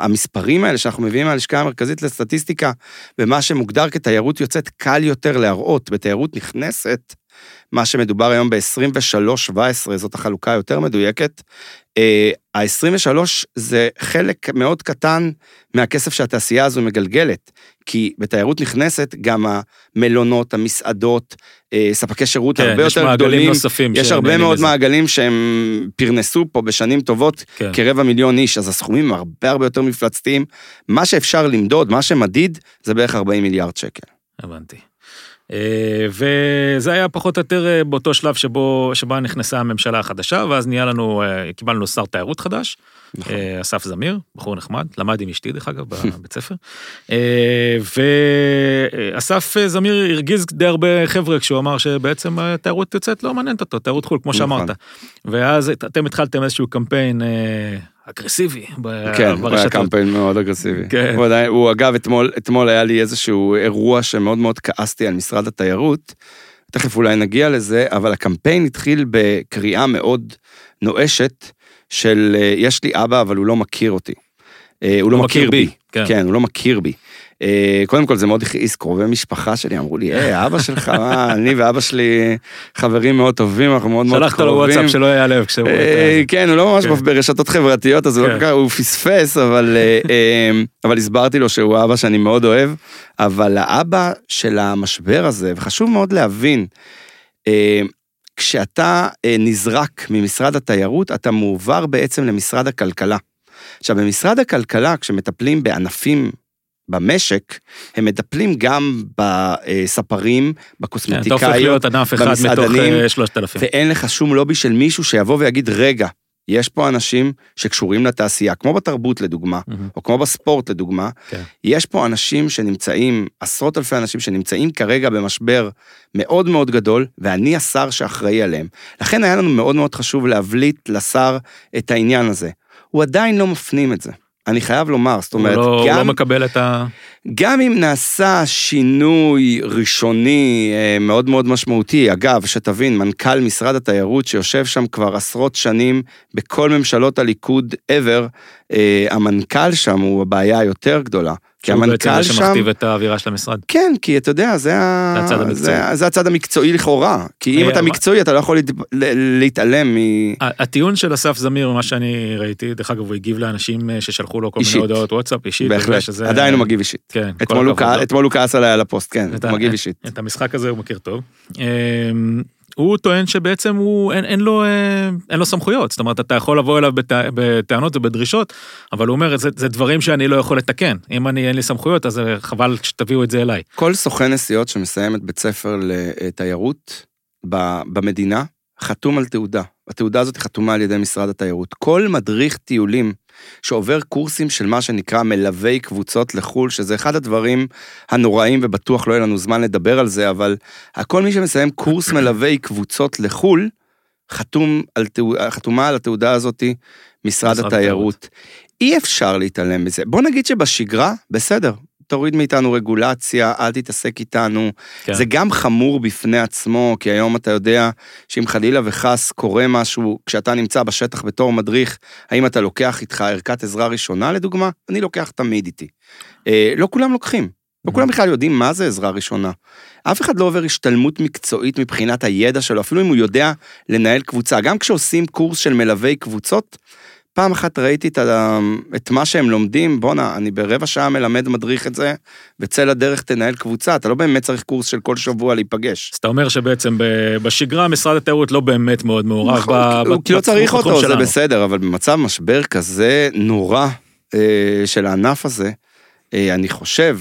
המספרים האלה שאנחנו מביאים מהלשכה המרכזית לסטטיסטיקה, ומה שמוגדר כתיירות יוצאת, קל יותר להראות. בתיירות נכנסת, מה שמדובר היום ב-23-17, זאת החלוקה היותר מדויקת, ה-23 זה חלק מאוד קטן מהכסף שהתעשייה הזו מגלגלת, כי בתיירות נכנסת גם המלונות, המסעדות, אה, ספקי שירות כן, הרבה יותר גדולים. נוספים יש הרבה מאוד לזה. מעגלים שהם פרנסו פה בשנים טובות כן. כרבע מיליון איש, אז הסכומים הרבה הרבה יותר מפלצתיים. מה שאפשר למדוד, מה שמדיד, זה בערך 40 מיליארד שקל. הבנתי. אה, וזה היה פחות או יותר אה, באותו שלב שבו, שבה נכנסה הממשלה החדשה, ואז נהיה לנו, אה, קיבלנו שר תיירות חדש, נכון. אסף זמיר, בחור נחמד, למד עם אשתי דרך אגב <laughs> בבית ספר. ואסף זמיר הרגיז די הרבה חבר'ה כשהוא אמר שבעצם תיירות יוצאת לא מעניינת אותו, תיירות חו"ל, כמו נכון. שאמרת. ואז אתם התחלתם איזשהו קמפיין אגרסיבי כן, הוא היה קמפיין מאוד אגרסיבי. כן. הוא, עדיין, הוא אגב, אתמול, אתמול היה לי איזשהו אירוע שמאוד מאוד כעסתי על משרד התיירות, תכף אולי נגיע לזה, אבל הקמפיין התחיל בקריאה מאוד נואשת של יש לי אבא אבל הוא לא מכיר אותי. אה, הוא לא מכיר בי. כן. כן, הוא לא מכיר בי. אה, קודם כל זה מאוד הכעיס, קרובי משפחה שלי אמרו לי, היי, אבא שלך, אני ואבא שלי חברים מאוד טובים, אנחנו מאוד מאוד קרובים. שלחת לו וואטסאפ שלא ייעלב כשהוא... כן, הוא לא ממש כן. ברשתות חברתיות, אז לא הוא פספס, אבל הסברתי לו שהוא אבא שאני מאוד אוהב, אבל האבא של המשבר הזה, וחשוב מאוד להבין, כשאתה נזרק ממשרד התיירות, אתה מועבר בעצם למשרד הכלכלה. עכשיו, במשרד הכלכלה, כשמטפלים בענפים במשק, הם מטפלים גם בספרים, בקוסמטיקאיות, במסעדנים. אתה הופך להיות ענף אחד מתוך שלושת אלפים. ואין לך שום לובי של מישהו שיבוא ויגיד, רגע, יש פה אנשים שקשורים לתעשייה, כמו בתרבות לדוגמה, mm-hmm. או כמו בספורט לדוגמה, okay. כן. יש פה אנשים שנמצאים, עשרות אלפי אנשים שנמצאים כרגע במשבר מאוד מאוד גדול, ואני השר שאחראי עליהם. לכן היה לנו מאוד מאוד חשוב להבליט לשר את העניין הזה. הוא עדיין לא מפנים את זה. אני חייב לומר, זאת אומרת, לא, גם... הוא לא מקבל את ה... גם אם נעשה שינוי ראשוני אה, מאוד מאוד משמעותי, אגב, שתבין, מנכ"ל משרד התיירות שיושב שם כבר עשרות שנים בכל ממשלות הליכוד ever, אה, המנכ"ל שם הוא הבעיה היותר גדולה. כי המנכ"ל שם... שהוא בעצם זה שמכתיב את האווירה של המשרד. כן, כי אתה יודע, זה, הצד המקצועי. זה, זה הצד המקצועי לכאורה. כי אם אתה מקצועי, אתה לא יכול להת... להתעלם מ... הטיעון של אסף זמיר, מה שאני ראיתי, דרך אגב, הוא הגיב לאנשים אה, ששלחו לו כל מיני הודעות וואטסאפ אישית. בהחלט, שזה... עדיין הוא מגיב אישית. כן, אתמול הוא כעס עליי על הפוסט, כן, הוא מגיב אישית. את המשחק הזה הוא מכיר טוב. הוא טוען שבעצם הוא, אין, אין, לו, אה, אין לו סמכויות, זאת אומרת, אתה יכול לבוא אליו בת, בטענות ובדרישות, אבל הוא אומר, זה, זה דברים שאני לא יכול לתקן. אם אני, אין לי סמכויות, אז חבל שתביאו את זה אליי. כל סוכן נסיעות שמסיים את בית ספר לתיירות במדינה, חתום על תעודה. התעודה הזאת חתומה על ידי משרד התיירות. כל מדריך טיולים שעובר קורסים של מה שנקרא מלווי קבוצות לחו"ל, שזה אחד הדברים הנוראים, ובטוח לא יהיה לנו זמן לדבר על זה, אבל כל מי שמסיים קורס מלווי קבוצות לחו"ל, חתום על, חתומה על התעודה הזאת משרד התיירות. אי אפשר להתעלם מזה. בוא נגיד שבשגרה, בסדר, תוריד מאיתנו רגולציה, אל תתעסק איתנו. כן. זה גם חמור בפני עצמו, כי היום אתה יודע שאם חלילה וחס קורה משהו, כשאתה נמצא בשטח בתור מדריך, האם אתה לוקח איתך ערכת עזרה ראשונה לדוגמה? אני לוקח תמיד איתי. אה, לא כולם לוקחים. לא כולם בכלל יודעים מה זה עזרה ראשונה. אף אחד לא עובר השתלמות מקצועית מבחינת הידע שלו, אפילו אם הוא יודע לנהל קבוצה. גם כשעושים קורס של מלווי קבוצות, פעם אחת ראיתי את, את מה שהם לומדים, בואנה, אני ברבע שעה מלמד מדריך את זה, וצא לדרך תנהל קבוצה, אתה לא באמת צריך קורס של כל שבוע להיפגש. אז אתה אומר שבעצם בשגרה משרד התיירות לא באמת מאוד מעורב נכון, ב... כי לא צריך אותו, שלנו. זה בסדר, אבל במצב משבר כזה נורא אה, של הענף הזה, אה, אני חושב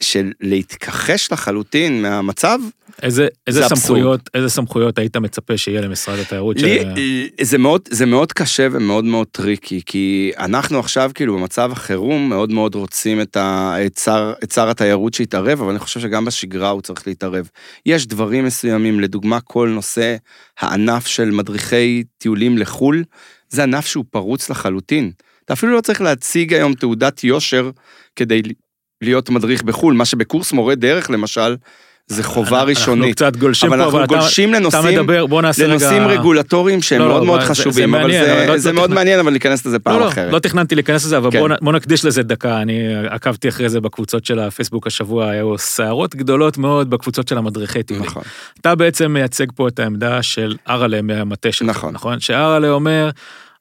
של להתכחש לחלוטין מהמצב, איזה, איזה סמכויות, איזה סמכויות היית מצפה שיהיה למשרד התיירות? לי, ש... זה, מאוד, זה מאוד קשה ומאוד מאוד tricky, כי אנחנו עכשיו כאילו במצב החירום מאוד מאוד רוצים את, ה, את, שר, את שר התיירות שיתערב, אבל אני חושב שגם בשגרה הוא צריך להתערב. יש דברים מסוימים, לדוגמה כל נושא הענף של מדריכי טיולים לחו"ל, זה ענף שהוא פרוץ לחלוטין. אתה אפילו לא צריך להציג היום תעודת יושר כדי להיות מדריך בחו"ל, מה שבקורס מורה דרך למשל, זה חובה ראשונית. אנחנו קצת גולשים פה, אבל אנחנו גולשים לנושאים, מדבר, בוא נעשה לנושאים רגע... רגולטוריים שהם לא, מאוד לא, מאוד חשובים, זה, זה אבל מעניין, זה, לא, זה לא מאוד תכנ... מעניין, אבל ניכנס לזה פעם לא, אחרת. לא, לא תכננתי להיכנס לזה, אבל כן. בוא, בוא נקדיש לזה דקה, אני עקבתי אחרי זה בקבוצות של הפייסבוק השבוע, היו סערות גדולות מאוד בקבוצות של המדריכי טיולים. נכון. אתה בעצם מייצג פה את העמדה של אראלה מהמטה שלך, נכון? נכון? שאראלה אומר,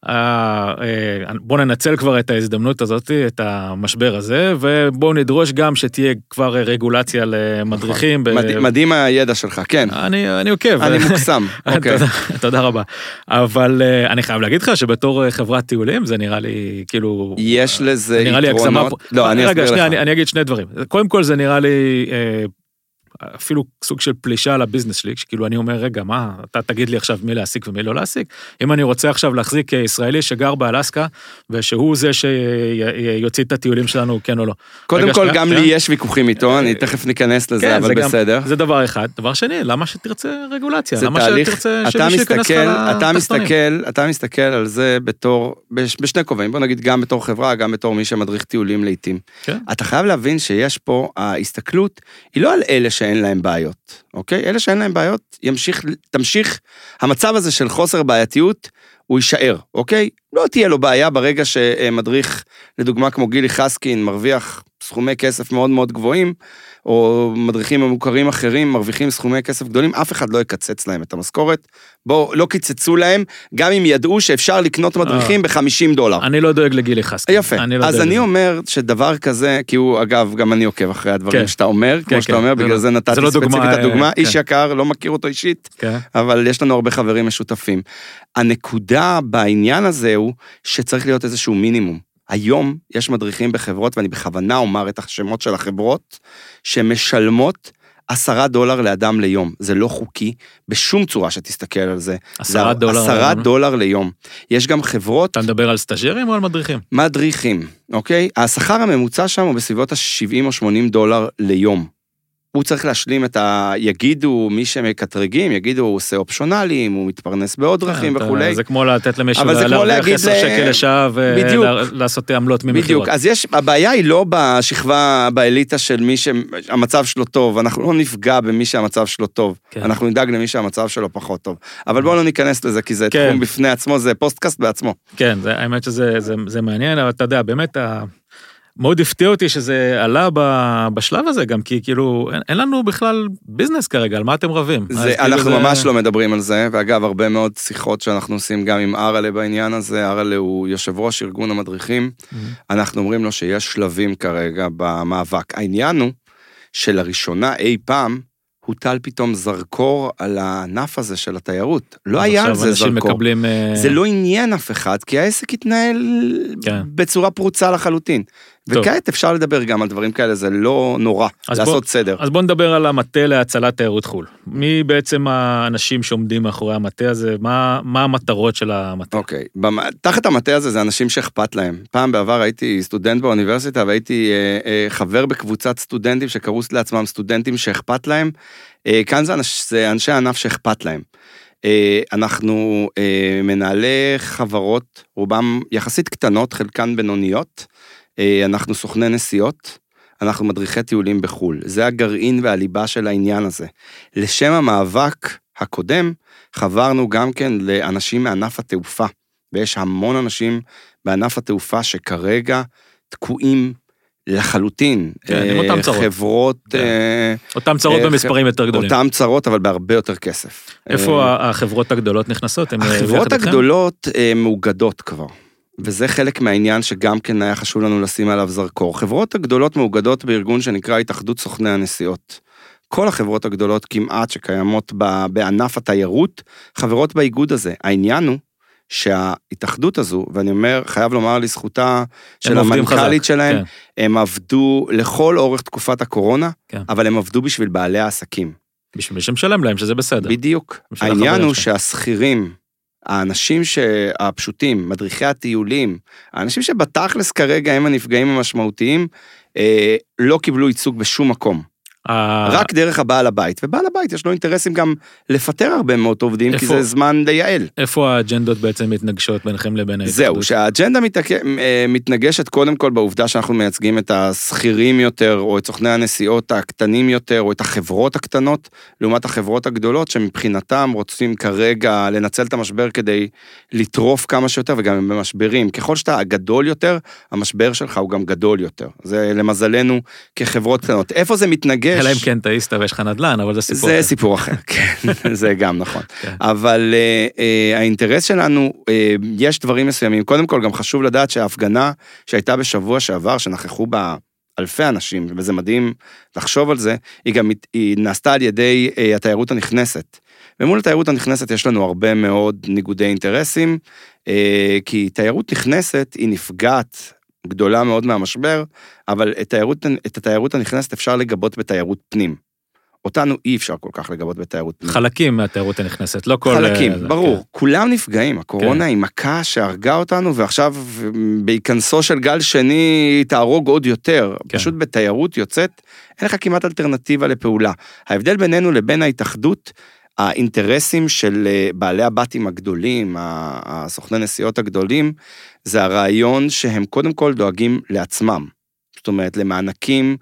אה, אה, בואו ננצל כבר את ההזדמנות הזאת, את המשבר הזה, ובואו נדרוש גם שתהיה כבר רגולציה למדריכים. נכון. מדהים הידע שלך, כן. אני עוקב. אני מוקסם, <laughs> אוקיי. תודה רבה. אבל אה, אני חייב להגיד לך שבתור חברת טיולים זה נראה לי כאילו... יש לזה יתרונות. לא, אני אסביר לך. רגע, שנייה, אני אגיד שני דברים. קודם כל זה נראה לי אפילו סוג של פלישה לביזנס שלי, שכאילו אני אומר, רגע, מה, אתה תגיד לי עכשיו מי להעסיק ומי לא להעסיק? אם אני רוצה עכשיו להחזיק ישראלי שגר באלסקה, ושהוא זה שיוציא את הטיולים שלנו, כן או לא. קודם כל, גם. לי יש ויכוחים איתו, אני תכף ניכנס לזה, כן, אבל בסדר. זה דבר אחד. דבר שני, למה שתרצה רגולציה? למה שתרצה שמישהו ייכנס לך לתחתונים? אתה מסתכל על זה בתור, בשני כובעים, בוא נגיד גם בתור חברה, גם בתור מי שמדריך טיולים לעיתים. כן. אתה חייב להבין שיש פה, ההסתכלות היא לא על אלה שאין להם בעיות, אוקיי? אלה שאין להם בעיות, ימשיך, תמשיך, המצב הזה של חוסר בעייתיות, הוא יישאר, אוקיי? לא תהיה לו בעיה ברגע שמדריך, לדוגמה כמו גילי חסקין, מרוויח סכומי כסף מאוד מאוד גבוהים, או מדריכים המוכרים אחרים מרוויחים סכומי כסף גדולים, אף אחד לא יקצץ להם את המשכורת. בואו, לא קיצצו להם, גם אם ידעו שאפשר לקנות מדריכים אה. ב-50 דולר. אני לא דואג לגילי חסקין. יפה. אני לא אז אני אומר שדבר כזה, כי הוא, אגב, גם אני עוקב אחרי הדברים כן. שאתה אומר, כן, כמו כן. שאתה אומר, בגלל לא- זה נתתי לא ספציפית את הדוגמה, אה, איש יקר, לא מכיר אותו אישית, אבל יש לנו הרבה חברים משותפים. הנקודה בעניין הזה הוא שצריך להיות איזשהו מינימום. היום יש מדריכים בחברות, ואני בכוונה אומר את השמות של החברות, שמשלמות עשרה דולר לאדם ליום. זה לא חוקי בשום צורה שתסתכל על זה. עשרה דולר? עשרה דולר ליום. יש גם חברות... אתה מדבר על סטאג'רים או על מדריכים? מדריכים, אוקיי? השכר הממוצע שם הוא בסביבות ה-70 או 80 דולר ליום. הוא צריך להשלים את ה... יגידו, מי שמקטרגים, יגידו, הוא עושה אופציונלים, הוא מתפרנס בעוד כן, דרכים וכולי. זה כמו לתת למישהו להרוויח 10 שקל לשעה ולעשות עמלות ממכירות. בדיוק, אז יש, הבעיה היא לא בשכבה, באליטה של מי שהמצב שלו טוב, אנחנו לא נפגע במי שהמצב שלו טוב, כן. אנחנו נדאג למי שהמצב שלו פחות טוב. אבל בואו לא ניכנס לזה, כי זה כן. תחום בפני עצמו, זה פוסטקאסט בעצמו. כן, האמת שזה מעניין, אבל אתה יודע, באמת, מאוד הפתיע אותי שזה עלה בשלב הזה גם, כי כאילו, אין, אין לנו בכלל ביזנס כרגע, על מה אתם רבים? זה, כאילו אנחנו זה... ממש לא מדברים על זה, ואגב, הרבה מאוד שיחות שאנחנו עושים גם עם אראלה בעניין הזה, אראלה הוא יושב ראש ארגון המדריכים, mm-hmm. אנחנו אומרים לו שיש שלבים כרגע במאבק. העניין הוא שלראשונה אי פעם, הוטל פתאום זרקור על הענף הזה של התיירות. לא היה על זה זרקור. מקבלים... אה, זה לא עניין אף אחד, כי העסק התנהל כן. בצורה פרוצה לחלוטין. וכעת אפשר לדבר גם על דברים כאלה, זה לא נורא, לעשות בוא, סדר. אז בוא נדבר על המטה להצלת תיירות חו"ל. מי בעצם האנשים שעומדים מאחורי המטה הזה? מה, מה המטרות של המטה? אוקיי, במ... תחת המטה הזה זה אנשים שאכפת להם. פעם בעבר הייתי סטודנט באוניברסיטה והייתי אה, אה, חבר בקבוצת סטודנטים שקראו לעצמם סטודנטים שאכפת להם. אה, כאן זה, אנש, זה אנשי ענף שאכפת להם. אה, אנחנו אה, מנהלי חברות, רובם יחסית קטנות, חלקן בינוניות. אה, אנחנו סוכני נסיעות, אנחנו מדריכי טיולים בחו"ל. זה הגרעין והליבה של העניין הזה. לשם המאבק הקודם, חברנו גם כן לאנשים מענף התעופה, ויש המון אנשים בענף התעופה שכרגע תקועים לחלוטין. כן, עם אותם צרות. חברות... כן. אה, אותם צרות אה, במספרים יותר גדולים. אותם צרות, אבל בהרבה יותר כסף. איפה החברות הגדולות נכנסות? החברות הגדולות מאוגדות כבר. וזה חלק מהעניין שגם כן היה חשוב לנו לשים עליו זרקור. חברות הגדולות מאוגדות בארגון שנקרא התאחדות סוכני הנסיעות. כל החברות הגדולות כמעט שקיימות בענף התיירות, חברות באיגוד הזה. העניין הוא שההתאחדות הזו, ואני אומר, חייב לומר לזכותה של המנכ"לית שלהם, כן. הם עבדו לכל אורך תקופת הקורונה, כן. אבל הם עבדו בשביל בעלי העסקים. בשביל מי שמשלם להם, שזה בסדר. בדיוק. העניין הוא שהשכירים האנשים הפשוטים, מדריכי הטיולים, האנשים שבתכלס כרגע הם הנפגעים המשמעותיים, אה, לא קיבלו ייצוג בשום מקום. רק דרך הבעל הבית, ובעל הבית יש לו אינטרסים גם לפטר הרבה מאוד עובדים, כי זה זמן לייעל. איפה האג'נדות בעצם מתנגשות ביניכם לבין ההתאחדות? זהו, שהאג'נדה אה, מתנגשת קודם כל בעובדה שאנחנו מייצגים את השכירים יותר, או את סוכני הנסיעות הקטנים יותר, או את החברות הקטנות, לעומת החברות הגדולות, שמבחינתם רוצים כרגע לנצל את המשבר כדי לטרוף כמה שיותר, וגם הם במשברים. ככל שאתה גדול יותר, המשבר שלך הוא גם גדול יותר. זה למזלנו כחברות קטנות. איפה זה מתנגש? אלא אם כן טעיסת ויש לך נדל"ן, אבל זה סיפור אחר. זה סיפור אחר, <laughs> כן, <laughs> זה גם נכון. כן. אבל uh, uh, האינטרס שלנו, uh, יש דברים מסוימים. קודם כל, גם חשוב לדעת שההפגנה שהייתה בשבוע שעבר, שנכחו בה אלפי אנשים, וזה מדהים לחשוב על זה, היא גם היא נעשתה על ידי uh, התיירות הנכנסת. ומול התיירות הנכנסת יש לנו הרבה מאוד ניגודי אינטרסים, כי תיירות נכנסת היא נפגעת גדולה מאוד מהמשבר, אבל את, תיירות, את התיירות הנכנסת אפשר לגבות בתיירות פנים. אותנו אי אפשר כל כך לגבות בתיירות פנים. חלקים מהתיירות הנכנסת, לא כל... חלקים, זה, ברור. כן. כולם נפגעים, הקורונה כן. היא מכה שהרגה אותנו, ועכשיו בהיכנסו של גל שני היא תהרוג עוד יותר. כן. פשוט בתיירות יוצאת, אין לך כמעט אלטרנטיבה לפעולה. ההבדל בינינו לבין ההתאחדות, האינטרסים של אה, בעלי הבתים הגדולים, הסוכני נסיעות הגדולים, זה הרעיון שהם קודם כל דואגים לעצמם. זאת אומרת, למענקים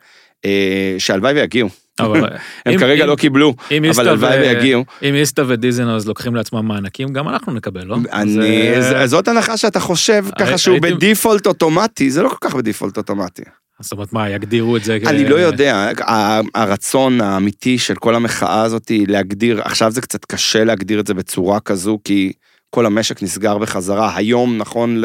אה, שהלוואי ויגיעו. <laughs> הם כרגע לא קיבלו, אבל הלוואי ויגיעו. אם איסטה ודיזנרס לוקחים לעצמם מענקים, גם אנחנו נקבל, לא? זאת הנחה שאתה חושב ככה שהוא ב default אוטומטי, זה לא כל כך ב default אוטומטי. זאת אומרת, מה, יגדירו את זה? אני לא יודע, הרצון האמיתי של כל המחאה הזאת היא להגדיר, עכשיו זה קצת קשה להגדיר את זה בצורה כזו, כי כל המשק נסגר בחזרה, היום נכון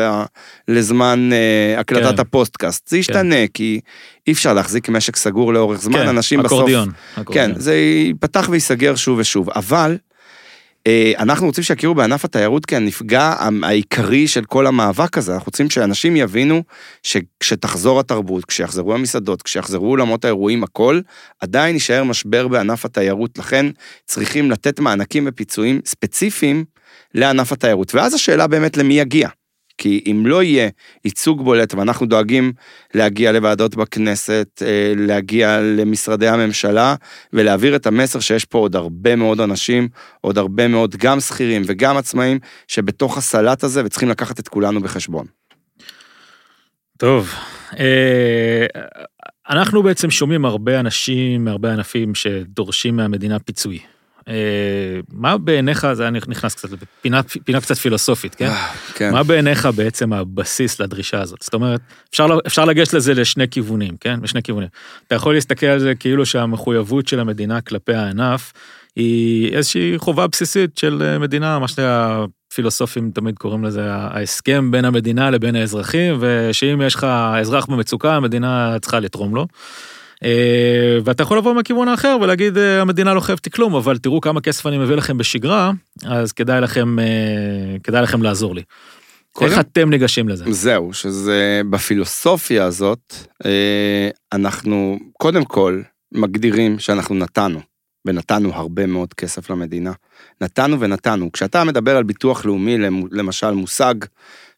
לזמן אה, הקלטת כן. הפוסטקאסט. זה ישתנה, כן. כי אי אפשר להחזיק משק סגור לאורך זמן, כן, אנשים אקורדיון, בסוף... אקורדיון. כן, זה ייפתח וייסגר שוב ושוב, אבל אה, אנחנו רוצים שיכירו בענף התיירות כנפגע העיקרי של כל המאבק הזה, אנחנו רוצים שאנשים יבינו שכשתחזור התרבות, כשיחזרו המסעדות, כשיחזרו אולמות האירועים, הכל, עדיין יישאר משבר בענף התיירות, לכן צריכים לתת מענקים ופיצויים ספציפיים לענף התיירות. ואז השאלה באמת למי יגיע. כי אם לא יהיה ייצוג בולט, ואנחנו דואגים להגיע לוועדות בכנסת, אה, להגיע למשרדי הממשלה, ולהעביר את המסר שיש פה עוד הרבה מאוד אנשים, עוד הרבה מאוד גם שכירים וגם עצמאים, שבתוך הסלט הזה, וצריכים לקחת את כולנו בחשבון. טוב, אה, אנחנו בעצם שומעים הרבה אנשים, מהרבה ענפים שדורשים מהמדינה פיצוי. אה, מה בעיניך, זה היה נכנס קצת לפינה פינה קצת פילוסופית, כן? אה, כן? מה בעיניך בעצם הבסיס לדרישה הזאת? זאת אומרת, אפשר, אפשר לגשת לזה לשני כיוונים, כן? לשני כיוונים. אתה יכול להסתכל על זה כאילו שהמחויבות של המדינה כלפי הענף היא איזושהי חובה בסיסית של אה, מדינה, מה שהפילוסופים תמיד קוראים לזה ההסכם בין המדינה לבין האזרחים, ושאם יש לך אזרח במצוקה, המדינה צריכה לתרום לו. אה, ואתה יכול לבוא מהכיוון האחר ולהגיד אה, המדינה לא חייבת כלום אבל תראו כמה כסף אני מביא לכם בשגרה אז כדאי לכם אה, כדאי לכם לעזור לי. איך אתם ניגשים לזה? זהו שזה בפילוסופיה הזאת אנחנו קודם כל מגדירים שאנחנו נתנו ונתנו הרבה מאוד כסף למדינה. נתנו ונתנו. כשאתה מדבר על ביטוח לאומי, למשל מושג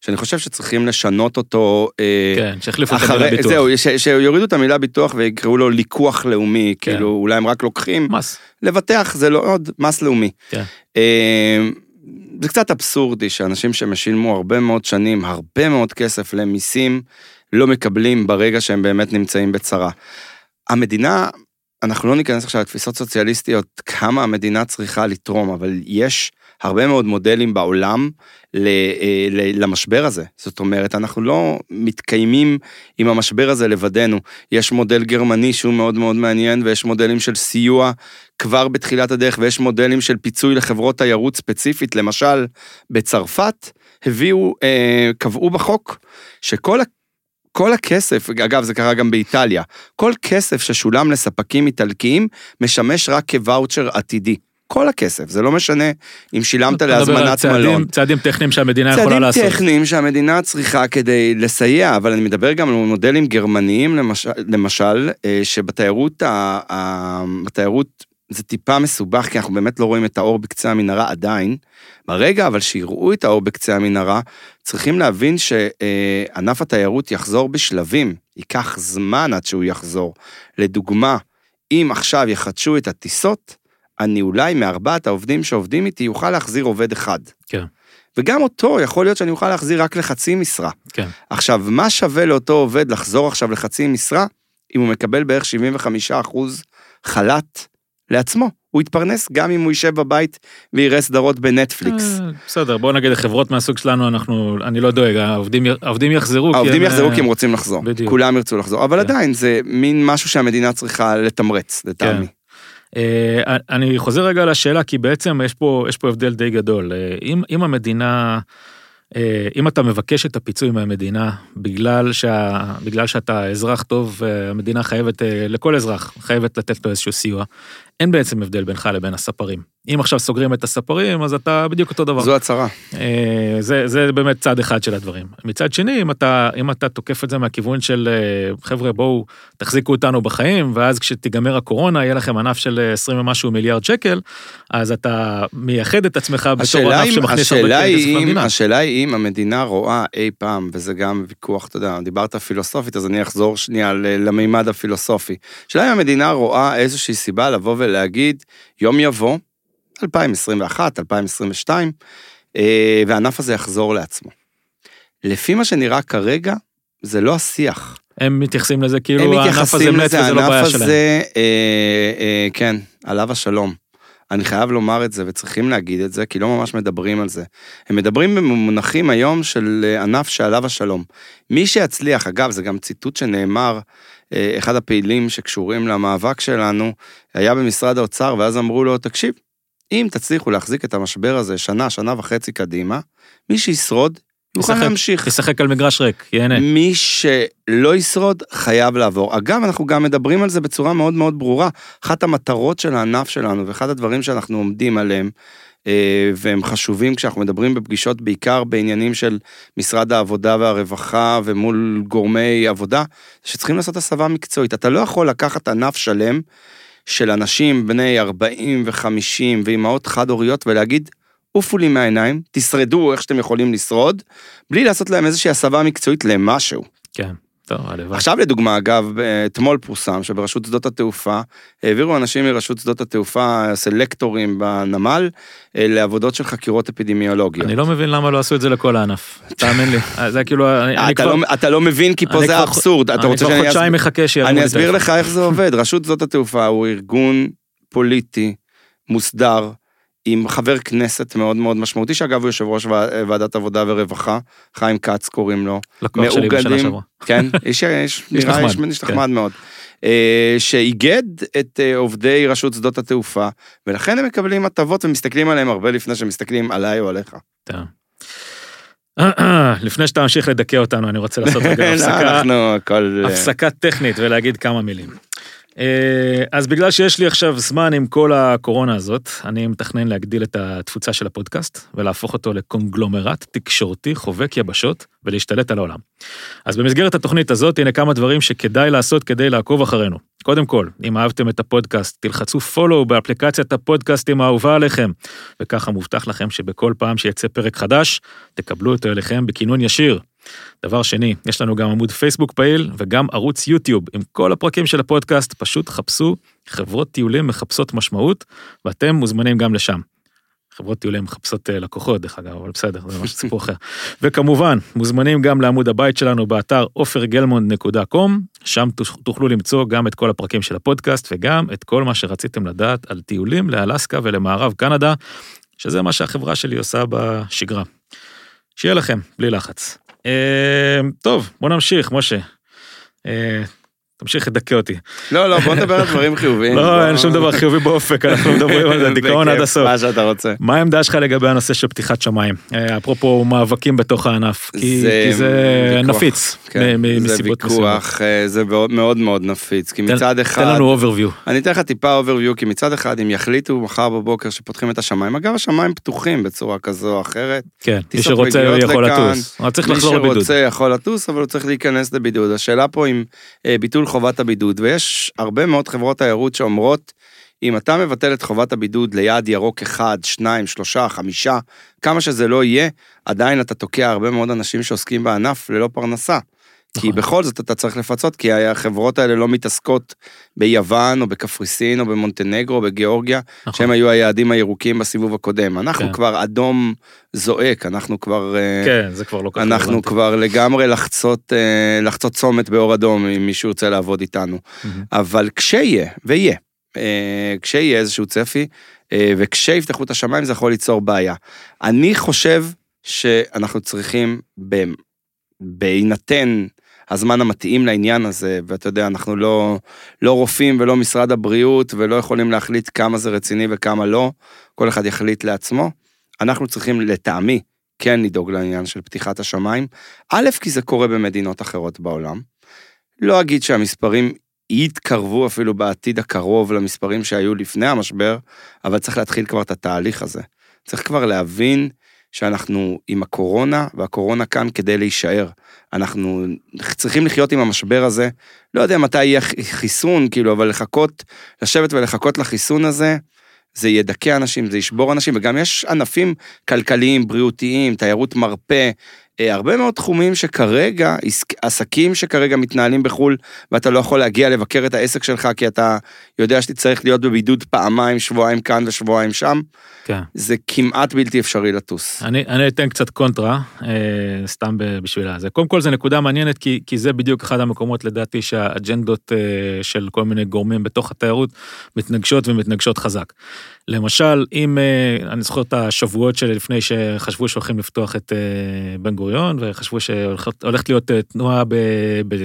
שאני חושב שצריכים לשנות אותו. אה, כן, שיחליפו את המילה ביטוח. זהו, שיורידו את המילה ביטוח ויקראו לו ליקוח לאומי, כן. כאילו אולי הם רק לוקחים. מס. לבטח זה לא עוד מס לאומי. כן. אה, זה קצת אבסורדי שאנשים שמשילמו הרבה מאוד שנים, הרבה מאוד כסף למיסים, לא מקבלים ברגע שהם באמת נמצאים בצרה. המדינה, אנחנו לא ניכנס עכשיו לתפיסות סוציאליסטיות, כמה המדינה צריכה לתרום, אבל יש הרבה מאוד מודלים בעולם אה, למשבר הזה. זאת אומרת, אנחנו לא מתקיימים עם המשבר הזה לבדנו. יש מודל גרמני שהוא מאוד מאוד מעניין, ויש מודלים של סיוע כבר בתחילת הדרך, ויש מודלים של פיצוי לחברות תיירות ספציפית. למשל, בצרפת הביאו, אה, קבעו בחוק שכל כל הכסף, אגב זה קרה גם באיטליה, כל כסף ששולם לספקים איטלקיים משמש רק כוואוצ'ר עתידי. כל הכסף, זה לא משנה אם שילמת להזמנת מלון. צעדים טכניים שהמדינה יכולה לעשות. צעדים טכניים שהמדינה צריכה כדי לסייע, אבל אני מדבר גם על מודלים גרמניים, למשל, למשל אה, שבתיירות, בתיירות זה טיפה מסובך, כי אנחנו באמת לא רואים את האור בקצה המנהרה עדיין. ברגע אבל שיראו את האור בקצה המנהרה, צריכים להבין שענף התיירות יחזור בשלבים, ייקח זמן עד שהוא יחזור. לדוגמה, אם עכשיו יחדשו את הטיסות, אני אולי מארבעת העובדים שעובדים איתי יוכל להחזיר עובד אחד. כן. וגם אותו יכול להיות שאני אוכל להחזיר רק לחצי משרה. כן. עכשיו, מה שווה לאותו עובד לחזור עכשיו לחצי משרה, אם הוא מקבל בערך 75 אחוז חל"ת לעצמו? הוא יתפרנס גם אם הוא יישב בבית ויראה סדרות בנטפליקס. אה, בסדר, בוא נגיד לחברות מהסוג שלנו, אנחנו, אני לא דואג, העובדים, העובדים יחזרו. העובדים יחזרו כי הם רוצים לחזור. בדיוק. כולם ירצו לחזור, אבל כן. עדיין זה מין משהו שהמדינה צריכה לתמרץ, לטעמי. אה, אני חוזר רגע לשאלה, כי בעצם יש פה, יש פה הבדל די גדול. אה, אם, אם המדינה, אה, אם אתה מבקש את הפיצוי מהמדינה בגלל, שה, בגלל שאתה אזרח טוב, המדינה חייבת, לכל אזרח, חייבת לתת לו איזשהו סיוע, אין בעצם הבדל בינך לבין הספרים. אם עכשיו סוגרים את הספרים, אז אתה בדיוק אותו דבר. זו הצהרה. אה, זה, זה באמת צד אחד של הדברים. מצד שני, אם אתה, אם אתה תוקף את זה מהכיוון של אה, חבר'ה, בואו תחזיקו אותנו בחיים, ואז כשתיגמר הקורונה, יהיה לכם ענף של 20 ומשהו מיליארד שקל, אז אתה מייחד את עצמך בתור ענף שמכניס הרבה כסף למדינה. השאלה היא אם המדינה רואה אי פעם, וזה גם ויכוח, אתה יודע, דיברת פילוסופית, אז אני אחזור שנייה למימד הפילוסופי. השאלה אם המדינה רואה איזושהי סיבה לבוא ולהגיד, יום יבוא, 2021, 2022, והענף הזה יחזור לעצמו. לפי מה שנראה כרגע, זה לא השיח. הם מתייחסים לזה כאילו הענף הזה מת וזה לא בעיה שלהם. הזה, אה, אה, כן, עליו השלום. אני חייב לומר את זה וצריכים להגיד את זה, כי לא ממש מדברים על זה. הם מדברים במונחים היום של אה, ענף שעליו השלום. מי שיצליח, אגב, זה גם ציטוט שנאמר, אה, אחד הפעילים שקשורים למאבק שלנו, היה במשרד האוצר, ואז אמרו לו, תקשיב, אם תצליחו להחזיק את המשבר הזה שנה, שנה וחצי קדימה, מי שישרוד, יוכל להמשיך. ישחק על מגרש ריק, ייהנה. מי שלא ישרוד, חייב לעבור. אגב, אנחנו גם מדברים על זה בצורה מאוד מאוד ברורה. אחת המטרות של הענף שלנו, ואחד הדברים שאנחנו עומדים עליהם, אה, והם חשובים כשאנחנו מדברים בפגישות, בעיקר בעניינים של משרד העבודה והרווחה ומול גורמי עבודה, שצריכים לעשות הסבה מקצועית. אתה לא יכול לקחת ענף שלם של אנשים בני 40 ו-50 ואימהות חד-הוריות ולהגיד, עופו לי מהעיניים, תשרדו איך שאתם יכולים לשרוד, בלי לעשות להם איזושהי הסבה מקצועית למשהו. כן. טוב, הלוואי. עכשיו לדוגמה, אגב, אתמול פורסם שברשות שדות התעופה, העבירו אנשים מרשות שדות התעופה, סלקטורים בנמל, אה, לעבודות של חקירות אפידמיולוגיות. אני לא מבין למה לא עשו את זה לכל הענף, תאמין לי. <laughs> זה כאילו, אני כבר... לא- אתה לא מבין כי פה זה האבסורד. אני כבר חודשיים מחכה שירימו לי אני אסביר לך איך זה עובד. רשות שדות התעופה הוא ארגון פוליטי, מוסדר, עם חבר כנסת מאוד מאוד משמעותי, שאגב הוא יושב ראש ועדת עבודה ורווחה, חיים כץ קוראים לו. לקוח שלי בשנה שעברה. כן, איש, איש, <laughs> נראה איש נחמד כן. מאוד. אה, שאיגד את אה, עובדי רשות שדות התעופה, ולכן הם מקבלים הטבות ומסתכלים עליהם הרבה לפני שמסתכלים עליי או עליך. <clears throat> לפני שאתה ממשיך לדכא אותנו, אני רוצה לעשות רגע <laughs> לא, הפסקה טכנית ולהגיד כמה מילים. אה, אז בגלל שיש לי עכשיו זמן עם כל הקורונה הזאת, אני מתכנן להגדיל את התפוצה של הפודקאסט ולהפוך אותו לקונגלומרט תקשורתי חובק יבשות ולהשתלט על העולם. אז במסגרת התוכנית הזאת, הנה כמה דברים שכדאי לעשות כדי לעקוב אחרינו. קודם כל, אם אהבתם את הפודקאסט, תלחצו פולו באפליקציית הפודקאסטים האהובה עליכם, וככה מובטח לכם שבכל פעם שיצא פרק חדש, תקבלו אותו אליכם בכינון ישיר. דבר שני, יש לנו גם עמוד פייסבוק פעיל וגם ערוץ יוטיוב עם כל הפרקים של הפודקאסט, פשוט חפשו חברות טיולים מחפשות משמעות, ואתם מוזמנים גם לשם. חברות טיולים מחפשות אה, לקוחות, דרך אגב, אבל בסדר, זה ממש סיפור אחר. <laughs> וכמובן, מוזמנים גם לעמוד הבית שלנו באתר עופרגלמונד.קום, שם תוכלו למצוא גם את כל הפרקים של הפודקאסט וגם את כל מה שרציתם לדעת על טיולים לאלסקה ולמערב קנדה, שזה מה שהחברה שלי עושה בשגרה. שיהיה לכם, בלי לחץ. אה, טוב, בוא נמשיך, משה. אה, תמשיך לדכא אותי. לא, לא, בוא נדבר על דברים חיוביים. לא, אין שום דבר חיובי באופק, אנחנו מדברים על זה, דיכאון עד הסוף. מה שאתה רוצה. מה העמדה שלך לגבי הנושא של פתיחת שמיים? אה, אפרופו מאבקים בתוך הענף, כי זה נפיץ, כן, מסיבות מסוימות. זה ויכוח, אה, זה מאוד מאוד נפיץ, כי מצד אחד... תן לנו overview. אני אתן לך טיפה overview, כי מצד אחד, אם יחליטו מחר בבוקר שפותחים את השמיים, אגב, השמיים פתוחים בצורה כזו או אחרת. כן, מי שרוצה יכול לטוס. צריך לחזור לבידוד. מי שרוצה יכול לטוס, אבל הוא צריך להיכנס לבידוד. השאלה פה אם אה, ביטול חובת הבידוד, ויש הרבה מאוד חברות תיירות שאומרות, אם אתה מבטל את חובת הבידוד ליעד ירוק אחד, שניים, שלושה, חמישה, כמה שזה לא יהיה, עדיין אתה תוקע הרבה מאוד אנשים שעוסקים בענף ללא פרנסה. כי נכון. בכל זאת אתה צריך לפצות, כי החברות האלה לא מתעסקות ביוון או בקפריסין או במונטנגרו או בגיאורגיה, נכון. שהם היו היעדים הירוקים בסיבוב הקודם. אנחנו כן. כבר אדום זועק, אנחנו כבר... אה, כן, זה כבר לא ככה אנחנו. כבר לגמרי לחצות, אה, לחצות צומת באור אדום, אם מישהו ירצה לעבוד איתנו. Mm-hmm. אבל כשיהיה, ויהיה, אה, כשיהיה איזשהו צפי, וכשיפתחו את השמיים זה יכול ליצור בעיה. אני חושב שאנחנו צריכים, בהינתן הזמן המתאים לעניין הזה, ואתה יודע, אנחנו לא, לא רופאים ולא משרד הבריאות, ולא יכולים להחליט כמה זה רציני וכמה לא, כל אחד יחליט לעצמו. אנחנו צריכים, לטעמי, כן לדאוג לעניין של פתיחת השמיים. א', כי זה קורה במדינות אחרות בעולם. לא אגיד שהמספרים יתקרבו אפילו בעתיד הקרוב למספרים שהיו לפני המשבר, אבל צריך להתחיל כבר את התהליך הזה. צריך כבר להבין שאנחנו עם הקורונה, והקורונה כאן כדי להישאר. אנחנו צריכים לחיות עם המשבר הזה, לא יודע מתי יהיה חיסון, כאילו, אבל לחכות, לשבת ולחכות לחיסון הזה, זה ידכא אנשים, זה ישבור אנשים, וגם יש ענפים כלכליים, בריאותיים, תיירות מרפא, אה, הרבה מאוד תחומים שכרגע, עסקים שכרגע מתנהלים בחו"ל, ואתה לא יכול להגיע לבקר את העסק שלך, כי אתה יודע שתצטרך להיות בבידוד פעמיים, שבועיים כאן ושבועיים שם, כן. זה כמעט בלתי אפשרי לטוס. אני, אני אתן קצת קונטרה, אה, סתם בשבילה. זה, קודם כל זו נקודה מעניינת, כי, כי זה בדיוק אחד המקומות, לדעתי, שהאג'נדות אה, של כל מיני גורמים בתוך התיירות מתנגשות ומתנגשות חזק. למשל, אם, אה, אני זוכר את השבועות שלפני שחשבו שהולכים לפתוח את אה, בן גוריון, וחשבו שהולכת להיות אה, תנועה ב,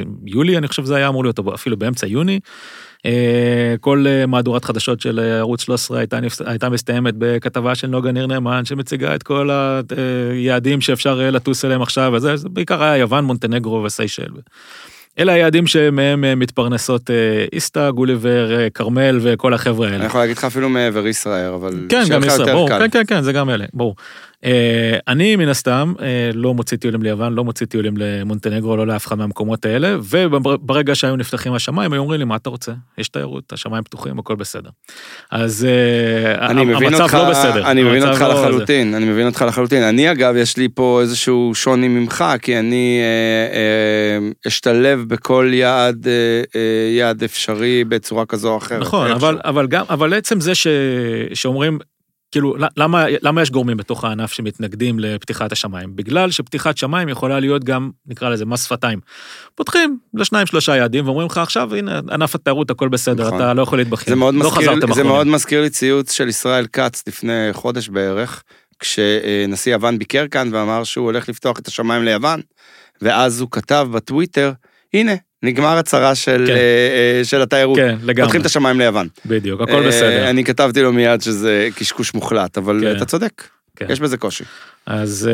ביולי, אני חושב שזה היה אמור להיות, אפילו באמצע יוני. כל מהדורת חדשות של ערוץ 13 הייתה, הייתה מסתיימת בכתבה של נוגה ניר נאמן, שמציגה את כל היעדים שאפשר לטוס אליהם עכשיו, וזה, זה בעיקר היה יוון, מונטנגרו וסיישל. אלה היעדים שמהם אה, מתפרנסות אה, איסתא, גוליבר, אה, כרמל וכל החבר'ה האלה. אני יכול להגיד לך אפילו מעבר ישראל, אבל... כן, גם ישראל, ברור, כן, כן, כן, זה גם אלה, ברור. אה, אני מן הסתם אה, לא מוציא טיולים ליוון, לא מוציא טיולים למונטנגרו, לא לאף אחד מהמקומות האלה, וברגע שהיו נפתחים השמיים, היו אומרים לי, מה אתה רוצה? יש תיירות, השמיים פתוחים, הכל בסדר. אז אה, המצב אותך, לא בסדר. אני מבין אותך לא לחלוטין, זה. אני מבין אותך לחלוטין. אני אגב, יש לי פה איזשהו שוני ממך, כי אני אה, אה, אשתלב בכל יעד, אה, יעד אפשרי בצורה כזו או אחרת. נכון, אבל, אבל גם, אבל עצם זה ש, שאומרים, כאילו, למה, למה יש גורמים בתוך הענף שמתנגדים לפתיחת השמיים? בגלל שפתיחת שמיים יכולה להיות גם, נקרא לזה, מס שפתיים. פותחים לשניים שלושה יעדים ואומרים לך עכשיו, הנה, ענף התיירות הכל בסדר, נכון. אתה לא יכול להתבחין. זה מאוד, לא מזכיר, זה מאוד מזכיר לי ציוץ של ישראל כץ לפני חודש בערך, כשנשיא יוון ביקר כאן ואמר שהוא הולך לפתוח את השמיים ליוון, ואז הוא כתב בטוויטר, הנה, נגמר הצהרה של, כן. uh, של התיירות. כן, לגמרי. פותחים את השמיים ליוון. בדיוק, הכל uh, בסדר. אני כתבתי לו מיד שזה קשקוש מוחלט, אבל כן. אתה צודק, כן. יש בזה קושי. אז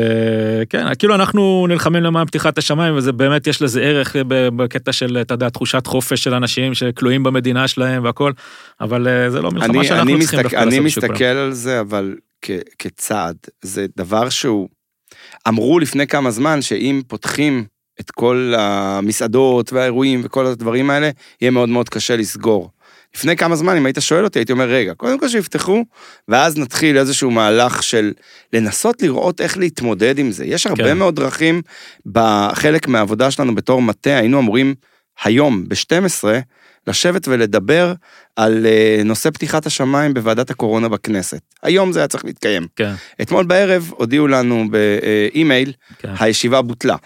כן, כאילו אנחנו נלחמים למען פתיחת השמיים, וזה באמת, יש לזה ערך בקטע של, אתה יודע, תחושת חופש של אנשים שכלואים במדינה שלהם והכל, אבל זה לא מלחמה אני, שאנחנו אני צריכים מסתכל, אני מסתכל על זה, אבל כ, כצעד, זה דבר שהוא... אמרו לפני כמה זמן שאם פותחים את כל המסעדות והאירועים וכל הדברים האלה, יהיה מאוד מאוד קשה לסגור. לפני כמה זמן, אם היית שואל אותי, הייתי אומר, רגע, קודם כל שיפתחו, ואז נתחיל איזשהו מהלך של לנסות לראות איך להתמודד עם זה. יש הרבה כן. מאוד דרכים, בחלק מהעבודה שלנו בתור מטה, היינו אמורים היום, ב-12, לשבת ולדבר על אה, נושא פתיחת השמיים בוועדת הקורונה בכנסת. היום זה היה צריך להתקיים. כן. אתמול בערב הודיעו לנו באימייל, כן. הישיבה בוטלה.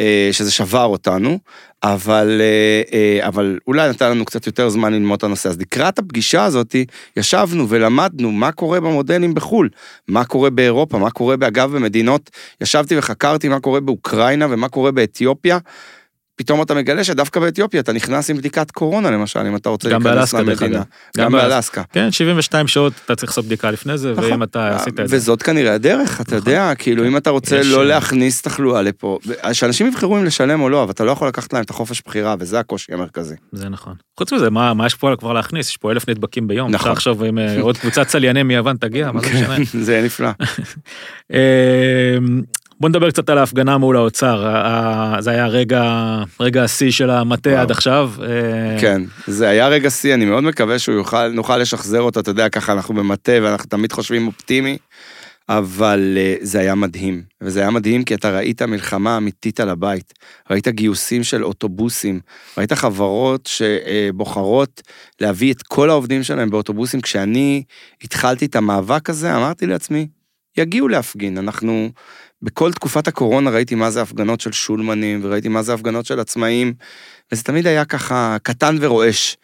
אה, שזה שבר אותנו, אבל, אה, אה, אבל אולי נתן לנו קצת יותר זמן ללמוד את הנושא. אז לקראת הפגישה הזאת, ישבנו ולמדנו מה קורה במודלים בחו"ל, מה קורה באירופה, מה קורה, אגב, במדינות, ישבתי וחקרתי מה קורה באוקראינה ומה קורה באתיופיה. פתאום אתה מגלה שדווקא באתיופיה אתה נכנס עם בדיקת קורונה למשל, אם אתה רוצה להיכנס למדינה. גם באלסקה. כן, 72 שעות אתה צריך לעשות בדיקה לפני זה, נכון. ואם אתה עשית את זה. וזאת כנראה הדרך, אתה נכון. יודע, כאילו אם אתה רוצה לא להכניס תחלואה לפה, שאנשים יבחרו אם לשלם או לא, אבל אתה לא יכול לקחת להם את החופש בחירה, וזה הקושי המרכזי. זה נכון. חוץ מזה, מה יש פה כבר להכניס? יש פה אלף נדבקים ביום. נכון. עכשיו אם אה, עוד קבוצת צליינים מיוון תגיע, מה זה משנה? זה יהיה נפלא. <laughs> בוא נדבר קצת על ההפגנה מול האוצר, זה היה רגע, רגע השיא של המטה עד עכשיו. אה, כן, זה היה רגע שיא, אני מאוד מקווה שהוא יוכל, נוכל לשחזר אותו, אתה יודע, ככה אנחנו במטה ואנחנו תמיד חושבים אופטימי, אבל אה, זה היה מדהים, וזה היה מדהים כי אתה ראית מלחמה אמיתית על הבית, ראית גיוסים של אוטובוסים, ראית חברות שבוחרות להביא את כל העובדים שלהם באוטובוסים. כשאני התחלתי את המאבק הזה, אמרתי לעצמי, יגיעו להפגין, אנחנו בכל תקופת הקורונה ראיתי מה זה הפגנות של שולמנים, וראיתי מה זה הפגנות של עצמאים, וזה תמיד היה ככה קטן ורועש.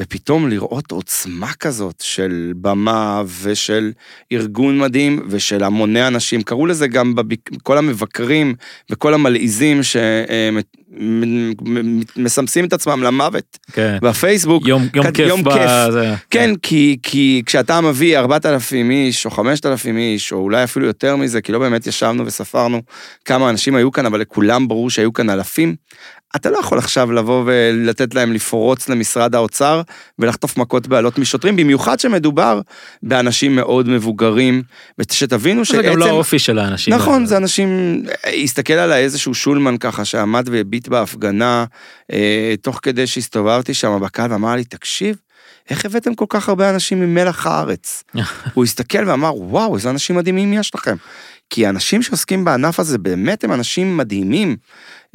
ופתאום לראות עוצמה כזאת של במה ושל ארגון מדהים ושל המוני אנשים, קראו לזה גם כל המבקרים וכל המלעיזים שמסמסים את עצמם למוות כן. בפייסבוק. יום, יום כיף. יום כיף. בזה. כן, כי, כי כשאתה מביא 4,000 איש או 5,000 איש, או אולי אפילו יותר מזה, כי לא באמת ישבנו וספרנו כמה אנשים היו כאן, אבל לכולם ברור שהיו כאן אלפים, אתה לא יכול עכשיו לבוא ולתת להם לפרוץ למשרד האוצר ולחטוף מכות בעלות משוטרים, במיוחד שמדובר באנשים מאוד מבוגרים, ושתבינו שעצם... זה גם לא האופי של האנשים. נכון, זה אנשים... הסתכל עליי איזשהו שולמן ככה שעמד והביט בהפגנה, אה, תוך כדי שהסתובבתי שם בקהל ואמר לי, תקשיב, איך הבאתם כל כך הרבה אנשים ממלח הארץ? <laughs> הוא הסתכל ואמר, וואו, איזה אנשים מדהימים יש לכם. כי האנשים שעוסקים בענף הזה באמת הם אנשים מדהימים.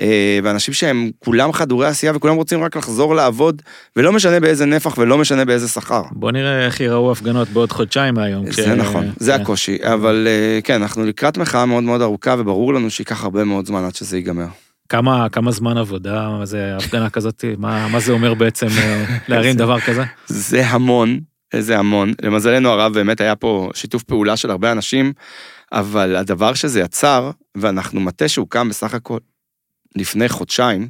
אה, ואנשים שהם כולם חדורי עשייה וכולם רוצים רק לחזור לעבוד, ולא משנה באיזה נפח ולא משנה באיזה שכר. בוא נראה איך ייראו הפגנות בעוד חודשיים מהיום. זה כש... נכון, זה כן. הקושי, אבל אה, כן, אנחנו לקראת מחאה מאוד מאוד ארוכה, וברור לנו שייקח הרבה מאוד זמן עד שזה ייגמר. כמה, כמה זמן עבודה, מה זה הפגנה כזאת, מה, מה זה אומר בעצם אה, להרים דבר כזה? זה המון, זה המון. למזלנו הרב באמת היה פה שיתוף פעולה של הרבה אנשים, אבל הדבר שזה יצר, ואנחנו מטה שהוקם בסך הכל לפני חודשיים,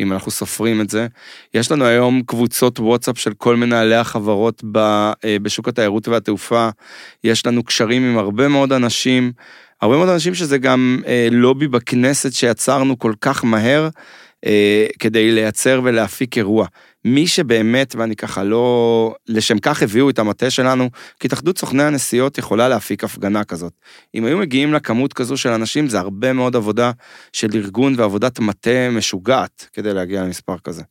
אם אנחנו סופרים את זה. יש לנו היום קבוצות וואטסאפ של כל מנהלי החברות אה, בשוק התיירות והתעופה, יש לנו קשרים עם הרבה מאוד אנשים, הרבה מאוד אנשים שזה גם אה, לובי בכנסת שיצרנו כל כך מהר, אה, כדי לייצר ולהפיק אירוע. מי שבאמת, ואני ככה לא... לשם כך הביאו את המטה שלנו, כי התאחדות סוכני הנסיעות יכולה להפיק הפגנה כזאת. אם היו מגיעים לכמות כזו של אנשים, זה הרבה מאוד עבודה של ארגון ועבודת מטה משוגעת כדי להגיע למספר כזה.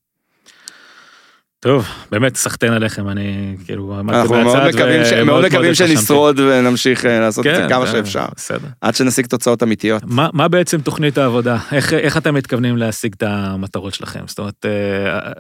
טוב, באמת סחטיין עליכם, אני כאילו עמדתי מהצד. אנחנו מאוד מקווים, ש... מאוד מקווים שנשרוד ונמשיך אה, לעשות כן, את זה כן, כמה כן, שאפשר. בסדר. עד שנשיג תוצאות אמיתיות. מה, מה בעצם תוכנית העבודה? איך, איך אתם מתכוונים להשיג את המטרות שלכם? זאת אומרת, אה,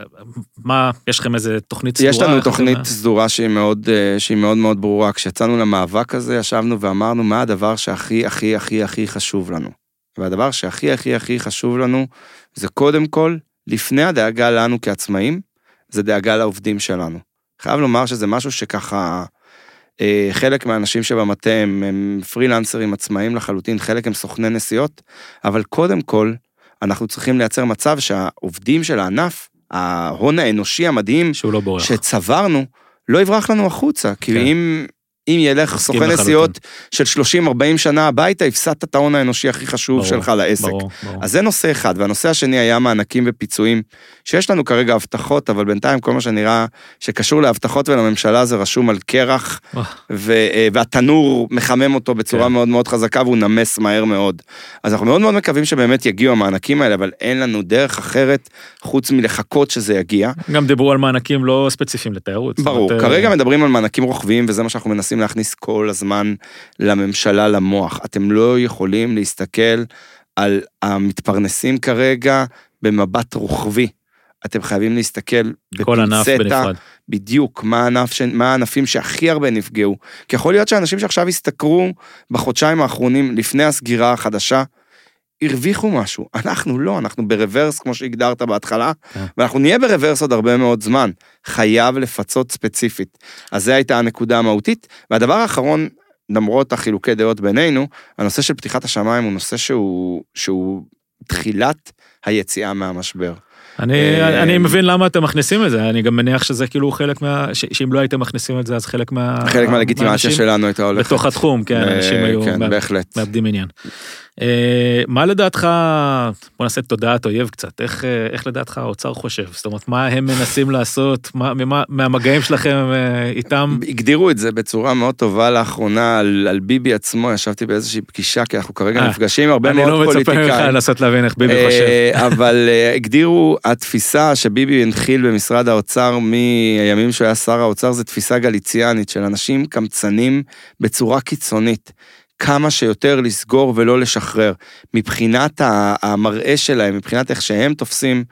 מה, יש לכם איזה תוכנית סדורה? יש לנו תוכנית מה... סדורה שהיא מאוד, אה, שהיא מאוד מאוד ברורה. כשיצאנו למאבק הזה, ישבנו ואמרנו מה הדבר שהכי הכי הכי הכי חשוב לנו. והדבר שהכי הכי הכי חשוב לנו, זה קודם כל, לפני הדאגה לנו כעצמאים, זה דאגה לעובדים שלנו. חייב לומר שזה משהו שככה, אה, חלק מהאנשים שבמטה הם, הם פרילנסרים עצמאיים לחלוטין, חלק הם סוכני נסיעות, אבל קודם כל, אנחנו צריכים לייצר מצב שהעובדים של הענף, ההון האנושי המדהים, שהוא לא שצברנו, לא יברח לנו החוצה, כי כן. אם אם ילך סוכן נסיעות של 30-40 שנה הביתה, הפסדת את ההון האנושי הכי חשוב ברור, שלך לעסק. ברור, ברור. אז זה נושא אחד, והנושא השני היה מענקים ופיצויים, שיש לנו כרגע הבטחות, אבל בינתיים כל מה שנראה שקשור להבטחות ולממשלה זה רשום על קרח, ו- אה, והתנור מחמם אותו בצורה כן. מאוד מאוד חזקה והוא נמס מהר מאוד. אז אנחנו מאוד מאוד מקווים שבאמת יגיעו המענקים האלה, אבל אין לנו דרך אחרת חוץ מלחכות שזה יגיע. גם דיברו על מענקים לא ספציפיים לתיירות. ברור, אומרת, כרגע אה, מדברים על מענקים רוחביים וזה מה שאנחנו מנסים מנסים להכניס כל הזמן לממשלה למוח. אתם לא יכולים להסתכל על המתפרנסים כרגע במבט רוחבי. אתם חייבים להסתכל בפינצטה, בדיוק, מה, הענף ש... מה הענפים שהכי הרבה נפגעו. כי יכול להיות שאנשים שעכשיו הסתכרו בחודשיים האחרונים לפני הסגירה החדשה, הרוויחו משהו. אנחנו לא, אנחנו ברוורס, כמו שהגדרת בהתחלה, כן. ואנחנו נהיה ברוורס עוד הרבה מאוד זמן. חייב לפצות ספציפית. אז זו הייתה הנקודה המהותית. והדבר האחרון, למרות החילוקי דעות בינינו, הנושא של פתיחת השמיים הוא נושא שהוא, שהוא תחילת היציאה מהמשבר. אני, אה, אני מבין למה אתם מכניסים את זה, אני גם מניח שזה כאילו חלק מה... שאם לא הייתם מכניסים את זה, אז חלק מה... חלק מהלגיטימציה שלנו הייתה הולכת. בתוך התחום, כן, אנשים היו כן, מאבדים עניין. אה, מה לדעתך, בוא נעשה תודעת אויב קצת, איך, אה, איך לדעתך האוצר חושב? זאת אומרת, מה הם מנסים <laughs> לעשות, מה, מה, מהמגעים שלכם אה, איתם? הגדירו את זה בצורה מאוד טובה לאחרונה על, על ביבי עצמו, ישבתי באיזושהי פגישה, כי אנחנו כרגע נפגשים עם הרבה מאוד פוליטיקאים. אני לא מצפה ממך לנסות להבין איך ביבי חושב. <laughs> אבל הגדירו, התפיסה שביבי הנחיל במשרד האוצר מהימים שהוא היה שר האוצר, זו תפיסה גליציאנית של אנשים קמצנים בצורה קיצונית. כמה שיותר לסגור ולא לשחרר. מבחינת המראה שלהם, מבחינת איך שהם תופסים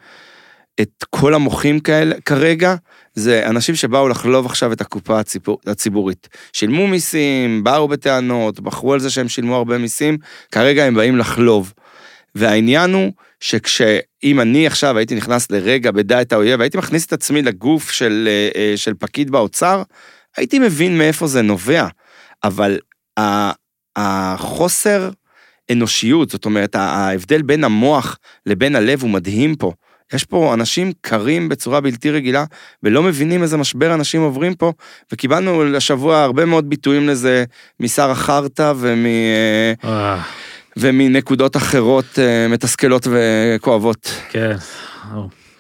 את כל המוחים כאלה כרגע, זה אנשים שבאו לחלוב עכשיו את הקופה הציבור, הציבורית. שילמו מיסים, באו בטענות, בחרו על זה שהם שילמו הרבה מיסים, כרגע הם באים לחלוב. והעניין הוא שכשאם אני עכשיו הייתי נכנס לרגע בדע את האויב, הייתי מכניס את עצמי לגוף של, אה, אה, של פקיד באוצר, הייתי מבין מאיפה זה נובע. אבל החוסר אנושיות, זאת אומרת, ההבדל בין המוח לבין הלב הוא מדהים פה. יש פה אנשים קרים בצורה בלתי רגילה, ולא מבינים איזה משבר אנשים עוברים פה, וקיבלנו השבוע הרבה מאוד ביטויים לזה משר החרטא ומ... אה. ומנקודות אחרות אה, מתסכלות וכואבות. כן.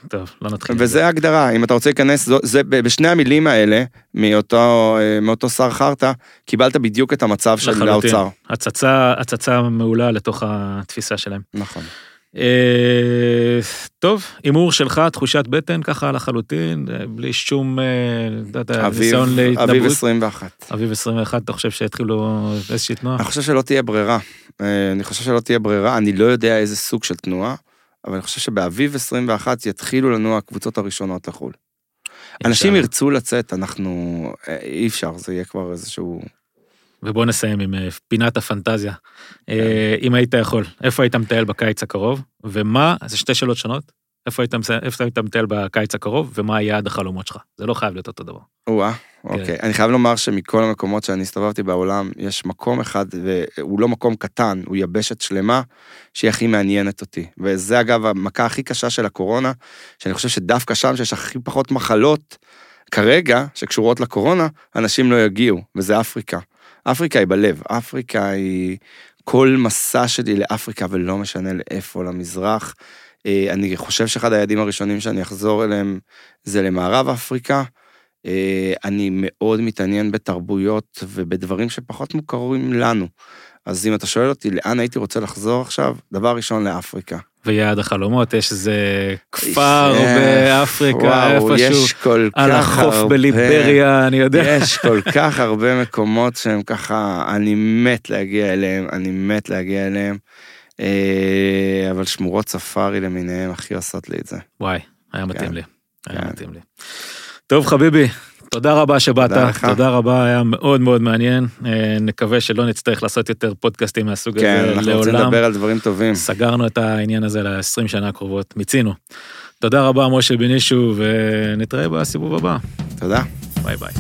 טוב, לא נתחיל. וזה ההגדרה, אם אתה רוצה להיכנס, זה, זה בשני המילים האלה, מאותו, אה, מאותו שר חרטא, קיבלת בדיוק את המצב של האוצר. הצצה, הצצה מעולה לתוך התפיסה שלהם. נכון. אה, טוב, הימור שלך, תחושת בטן ככה לחלוטין, אה, בלי שום, אה, ניסיון להתנבאות. אביב 21. אביב 21, אתה חושב שיתחילו איזושהי תנועה? אני חושב שלא תהיה ברירה. אני חושב שלא תהיה ברירה, אני לא יודע איזה סוג של תנועה, אבל אני חושב שבאביב 21 יתחילו לנו הקבוצות הראשונות לחו"ל. אנשים ירצו לצאת, אנחנו... אי אפשר, זה יהיה כבר איזשהו... ובוא נסיים עם אה, פינת הפנטזיה. אה, כן. אם היית יכול, איפה היית מטייל בקיץ הקרוב, ומה, זה שתי שאלות שונות, איפה היית, איפה היית מטייל בקיץ הקרוב, ומה היעד החלומות שלך. זה לא חייב להיות אותו דבר. או-אה, כן. אוקיי. אני חייב לומר שמכל המקומות שאני הסתובבתי בעולם, יש מקום אחד, והוא לא מקום קטן, הוא יבשת שלמה, שהיא הכי מעניינת אותי. וזה אגב המכה הכי קשה של הקורונה, שאני חושב שדווקא שם, שיש הכי פחות מחלות, כרגע, שקשורות לקורונה, אנשים לא יגיעו, וזה אפריקה. אפריקה היא בלב, אפריקה היא כל מסע שלי לאפריקה ולא משנה לאיפה, למזרח. אה, אני חושב שאחד היעדים הראשונים שאני אחזור אליהם זה למערב אפריקה. אה, אני מאוד מתעניין בתרבויות ובדברים שפחות מוכרים לנו. אז אם אתה שואל אותי לאן הייתי רוצה לחזור עכשיו, דבר ראשון לאפריקה. ויעד החלומות, יש איזה כפר באפריקה איפשהו, על החוף בליבריה, אני יודע. יש כל כך הרבה מקומות שהם ככה, אני מת להגיע אליהם, אני מת להגיע אליהם, אבל שמורות ספארי למיניהם הכי עושות לי את זה. וואי, היה מתאים כן. לי, היה כן. מתאים לי. טוב חביבי, תודה רבה שבאת, תודה, תודה רבה, היה מאוד מאוד מעניין. אה, נקווה שלא נצטרך לעשות יותר פודקאסטים מהסוג כן, הזה לעולם. כן, אנחנו רוצים לדבר על דברים טובים. סגרנו את העניין הזה ל-20 שנה הקרובות, מיצינו. תודה רבה, משה בנישו, ונתראה בסיבוב הבא. תודה. ביי ביי.